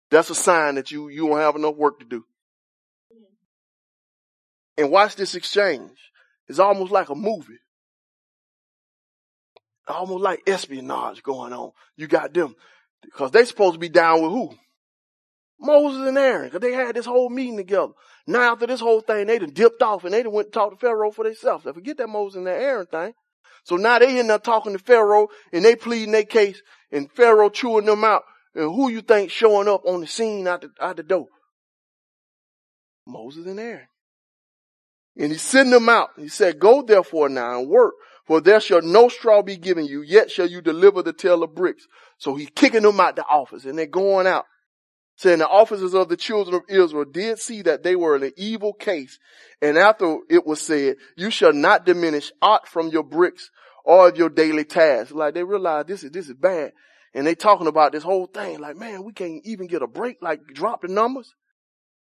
That's a sign that you, you don't have enough work to do. And watch this exchange. It's almost like a movie. Almost like espionage going on. You got them. Because they supposed to be down with who? Moses and Aaron, because they had this whole meeting together. Now after this whole thing, they done dipped off and they done went to talk to Pharaoh for themselves. They forget that Moses and that Aaron thing. So now they end up talking to Pharaoh and they pleading their case and Pharaoh chewing them out. And who you think showing up on the scene out the, out the door? Moses and Aaron. And he sent them out. He said, go therefore now and work, for there shall no straw be given you, yet shall you deliver the tale of bricks. So he's kicking them out the office and they're going out. Saying the officers of the children of Israel did see that they were in an evil case. And after it was said, you shall not diminish aught from your bricks or of your daily tasks. Like they realize this is, this is bad. And they talking about this whole thing like, man, we can't even get a break, like drop the numbers.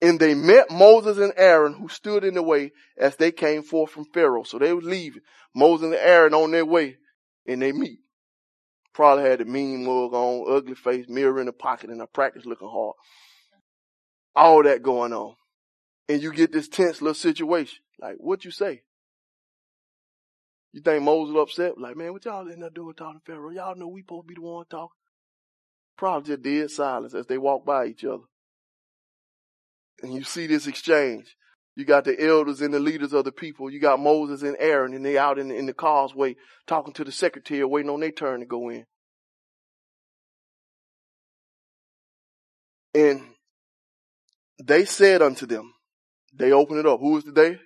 And they met Moses and Aaron who stood in the way as they came forth from Pharaoh. So they were leaving. Moses and Aaron on their way and they meet. Probably had a mean mug on, ugly face, mirror in the pocket and a practice looking hard. All that going on. And you get this tense little situation. Like, what you say? You think Moses upset? Like, man, what y'all in there doing talking to Pharaoh? Y'all know we supposed to be the one talking. Probably just dead silence as they walk by each other and you see this exchange. You got the elders and the leaders of the people. You got Moses and Aaron and they out in, in the causeway talking to the secretary waiting on their turn to go in. And they said unto them, they open it up. Who is the they?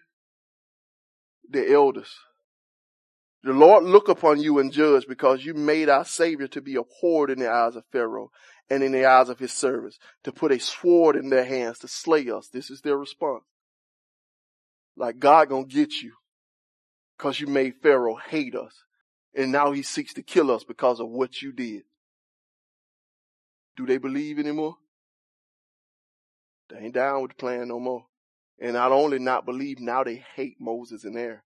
The elders. The Lord look upon you and judge because you made our Savior to be abhorred in the eyes of Pharaoh and in the eyes of his servants, to put a sword in their hands to slay us. This is their response. Like God gonna get you because you made Pharaoh hate us. And now he seeks to kill us because of what you did. Do they believe anymore? They ain't down with the plan no more. And not only not believe, now they hate Moses and Aaron.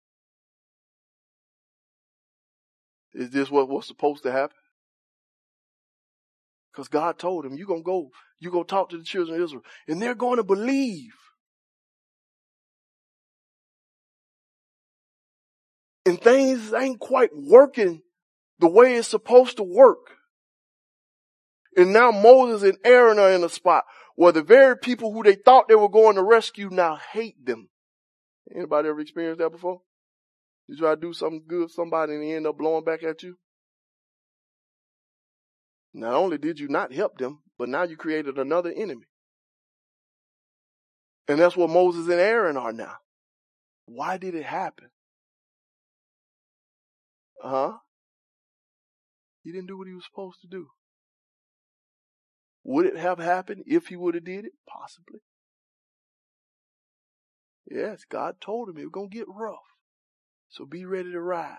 Is this what was supposed to happen? Because God told him, you're going to go, you're going to talk to the children of Israel, and they're going to believe. And things ain't quite working the way it's supposed to work. And now Moses and Aaron are in a spot where the very people who they thought they were going to rescue now hate them. Anybody ever experienced that before? You try to do something good for somebody and they end up blowing back at you? Not only did you not help them, but now you created another enemy. And that's what Moses and Aaron are now. Why did it happen? Huh? He didn't do what he was supposed to do. Would it have happened if he would have did it? Possibly. Yes, God told him it was going to get rough. So be ready to ride.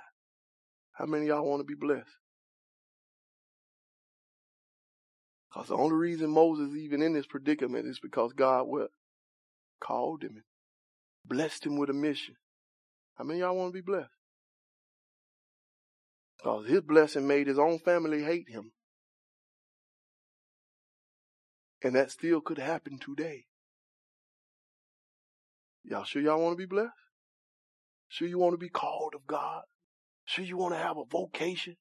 How many y'all want to be blessed? Because the only reason Moses is even in this predicament is because God what? Called him and blessed him with a mission. How many y'all want to be blessed? Because his blessing made his own family hate him. And that still could happen today. Y'all sure y'all want to be blessed? Sure you want to be called of God? Sure you want to have a vocation?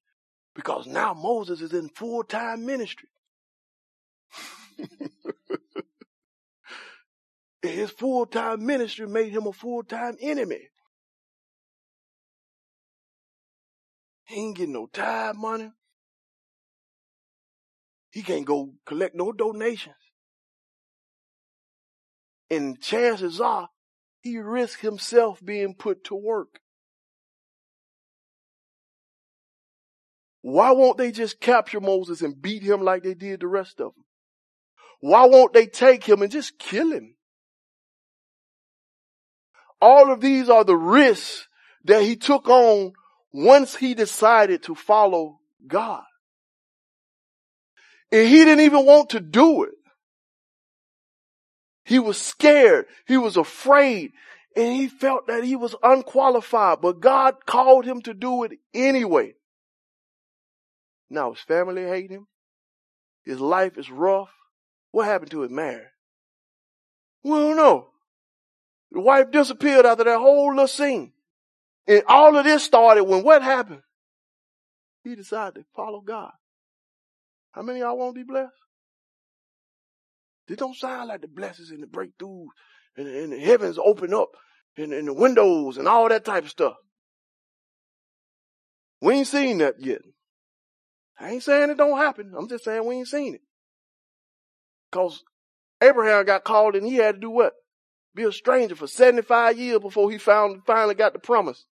Because now Moses is in full-time ministry. <laughs> His full time ministry made him a full time enemy. He ain't getting no tithe money. He can't go collect no donations. And chances are he risked himself being put to work. Why won't they just capture Moses and beat him like they did the rest of them? Why won't they take him and just kill him? All of these are the risks that he took on once he decided to follow God. And he didn't even want to do it. He was scared. He was afraid. And he felt that he was unqualified, but God called him to do it anyway. Now his family hate him. His life is rough. What happened to his marriage? We don't know. The wife disappeared after that whole little scene. And all of this started when what happened? He decided to follow God. How many y'all want to be blessed? This don't sound like the blessings and the breakthroughs and, and the heavens open up and, and the windows and all that type of stuff. We ain't seen that yet. I ain't saying it don't happen. I'm just saying we ain't seen it. Cause Abraham got called and he had to do what? Be a stranger for 75 years before he found, finally got the promise.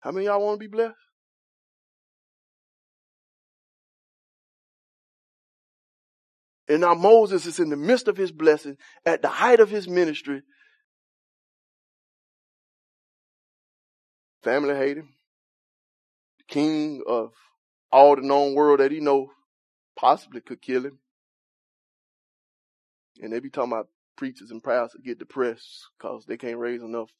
How many y'all want to be blessed? And now Moses is in the midst of his blessing, at the height of his ministry. Family hate him. The king of all the known world that he know possibly could kill him. And they be talking about preachers and pastors get depressed because they can't raise enough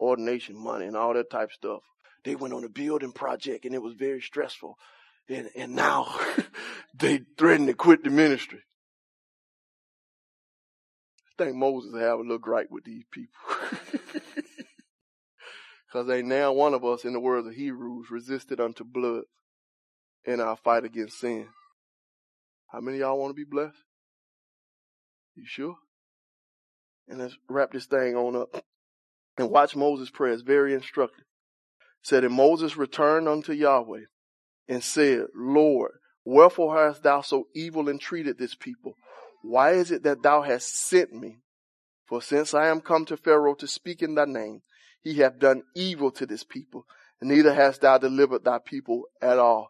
ordination money and all that type of stuff. They went on a building project and it was very stressful. And, and now <laughs> they threaten to quit the ministry. I think Moses have a little gripe with these people. <laughs> Cause ain't now one of us in the words of Hebrews resisted unto blood in our fight against sin. How many y'all want to be blessed? You sure? And let's wrap this thing on up. And watch Moses' prayer. It's very instructive. It said, And Moses returned unto Yahweh and said, Lord, wherefore hast thou so evil entreated this people? Why is it that thou hast sent me? For since I am come to Pharaoh to speak in thy name, he hath done evil to this people, and neither hast thou delivered thy people at all.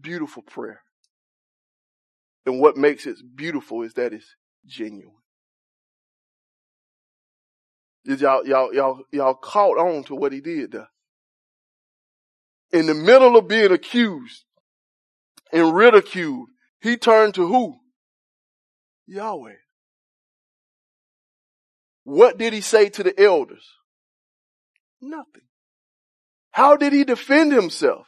Beautiful prayer. And what makes it beautiful is that it's genuine. Did y'all, y'all, y'all, y'all caught on to what he did there? In the middle of being accused and ridiculed, he turned to who? Yahweh. What did he say to the elders? Nothing. How did he defend himself?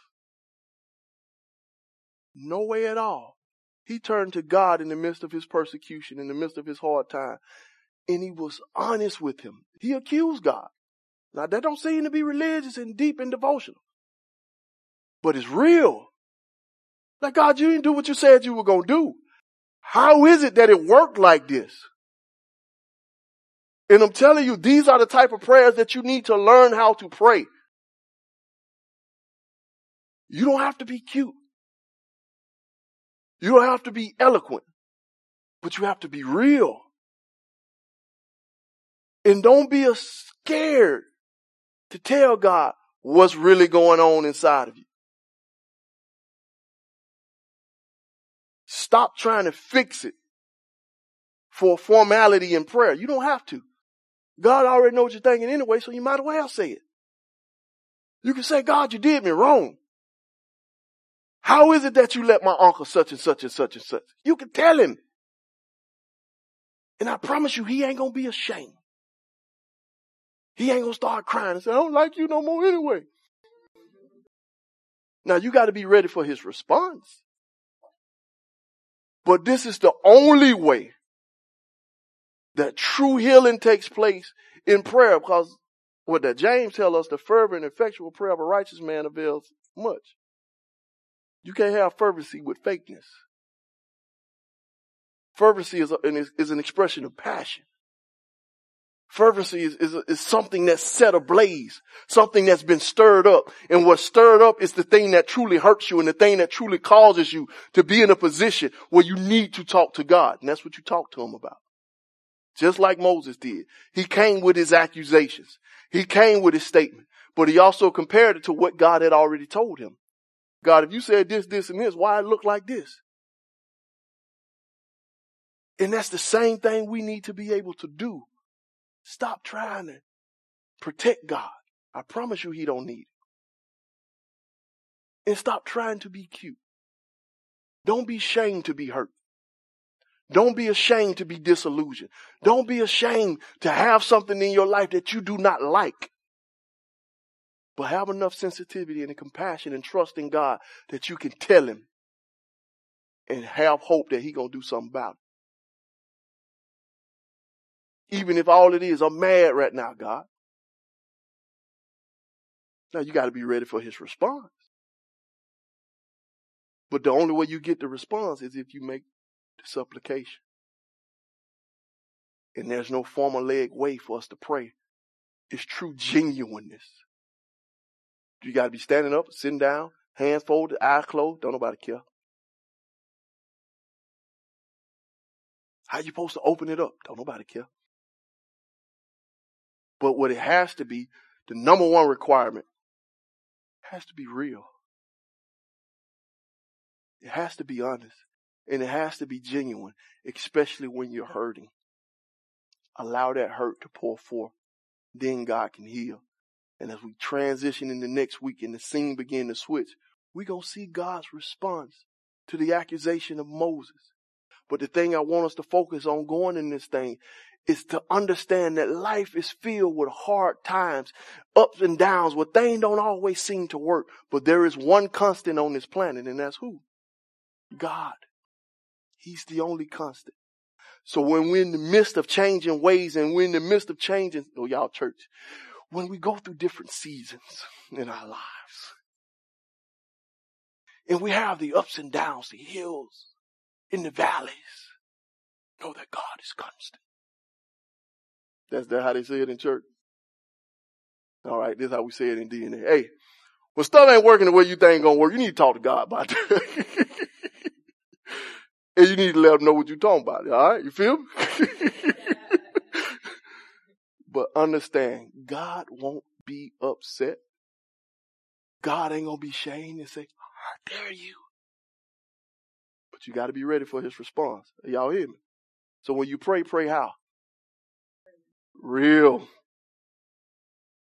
No way at all. He turned to God in the midst of his persecution, in the midst of his hard time, and he was honest with him. He accused God. Now that don't seem to be religious and deep and devotional, but it's real. Like God, you didn't do what you said you were going to do. How is it that it worked like this? And I'm telling you, these are the type of prayers that you need to learn how to pray. You don't have to be cute. You don't have to be eloquent, but you have to be real. And don't be scared to tell God what's really going on inside of you. Stop trying to fix it for formality in prayer. You don't have to. God already knows what you're thinking anyway, so you might as well say it. You can say, God, you did me wrong. How is it that you let my uncle such and such and such and such? You can tell him. And I promise you, he ain't gonna be ashamed. He ain't gonna start crying and say, I don't like you no more anyway. Now you gotta be ready for his response. But this is the only way that true healing takes place in prayer because what that James tell us, the fervent and effectual prayer of a righteous man avails much. You can't have fervency with fakeness. Fervency is, a, is an expression of passion. Fervency is, is, is something that's set ablaze, something that's been stirred up. And what's stirred up is the thing that truly hurts you and the thing that truly causes you to be in a position where you need to talk to God. And that's what you talk to him about. Just like Moses did. He came with his accusations. He came with his statement, but he also compared it to what God had already told him. God, if you said this, this, and this, why it look like this? And that's the same thing we need to be able to do. Stop trying to protect God. I promise you he don't need it. And stop trying to be cute. Don't be ashamed to be hurt. Don't be ashamed to be disillusioned. Don't be ashamed to have something in your life that you do not like. But have enough sensitivity and compassion and trust in God that you can tell him and have hope that he gonna do something about it. Even if all it is, I'm mad right now, God. Now you gotta be ready for his response. But the only way you get the response is if you make the supplication. And there's no formulaic way for us to pray. It's true genuineness. You gotta be standing up, sitting down, hands folded, eyes closed. Don't nobody care. How you supposed to open it up? Don't nobody care. But what it has to be, the number one requirement, has to be real. It has to be honest. And it has to be genuine, especially when you're hurting. Allow that hurt to pour forth. Then God can heal. And as we transition in the next week and the scene begin to switch, we're going to see God's response to the accusation of Moses. But the thing I want us to focus on going in this thing is to understand that life is filled with hard times, ups and downs, where things don't always seem to work. But there is one constant on this planet, and that's who? God. He's the only constant. So when we're in the midst of changing ways and we're in the midst of changing, oh y'all church, when we go through different seasons in our lives, and we have the ups and downs, the hills, in the valleys, know that God is constant. That's that how they say it in church. All right, this is how we say it in DNA. Hey, when stuff ain't working the way you think it's gonna work, you need to talk to God about that. <laughs> and you need to let him know what you're talking about. All right, you feel me? <laughs> but understand, God won't be upset. God ain't gonna be shamed and say, "How dare you?" But you got to be ready for His response. Y'all hear me? So when you pray, pray how? Real.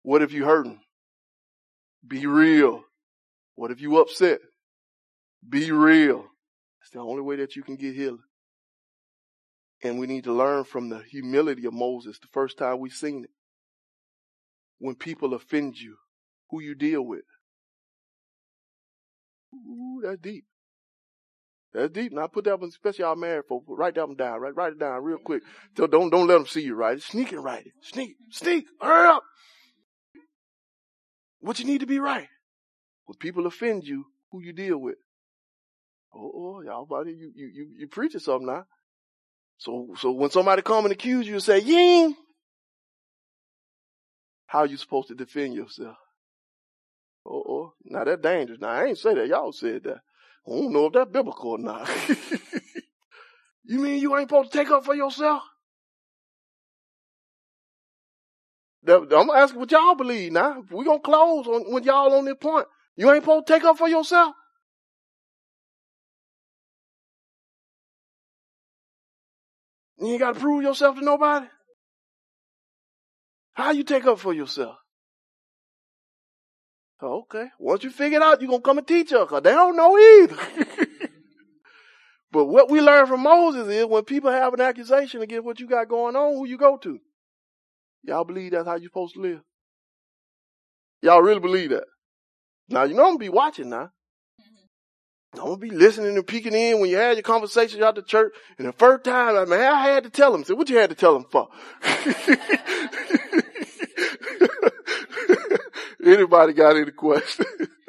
What if you hurting? Be real. What if you upset? Be real. It's the only way that you can get healing. And we need to learn from the humility of Moses the first time we've seen it. When people offend you, who you deal with. Ooh, that's deep. That's deep. Now put that one, especially y'all married folks, write that one down, right? Write it down real quick. So don't, don't let them see you write it. Sneak and write it. Sneak, sneak, hurry up. What you need to be right. When people offend you, who you deal with. Oh, oh y'all, buddy, you, you, you, you preaching something now. So, so when somebody come and accuse you and say, ying, how you supposed to defend yourself? Oh, oh, now that's dangerous. Now I ain't say that. Y'all said that. I don't know if that's biblical or not. <laughs> you mean you ain't supposed to take up for yourself? I'm gonna ask what y'all believe now. We're gonna close on with y'all on this point. You ain't supposed to take up for yourself. You ain't gotta prove yourself to nobody. How you take up for yourself? Okay. Once you figure it out, you're gonna come and teach us, cause they don't know either. <laughs> but what we learn from Moses is when people have an accusation against what you got going on, who you go to? Y'all believe that's how you're supposed to live? Y'all really believe that? Now, you know I'm gonna be watching now. Mm-hmm. I'm gonna be listening and peeking in when you had your conversations out the church. And the first time, I mean, I had to tell them. So what you had to tell them for? <laughs> Anybody got any questions? <laughs>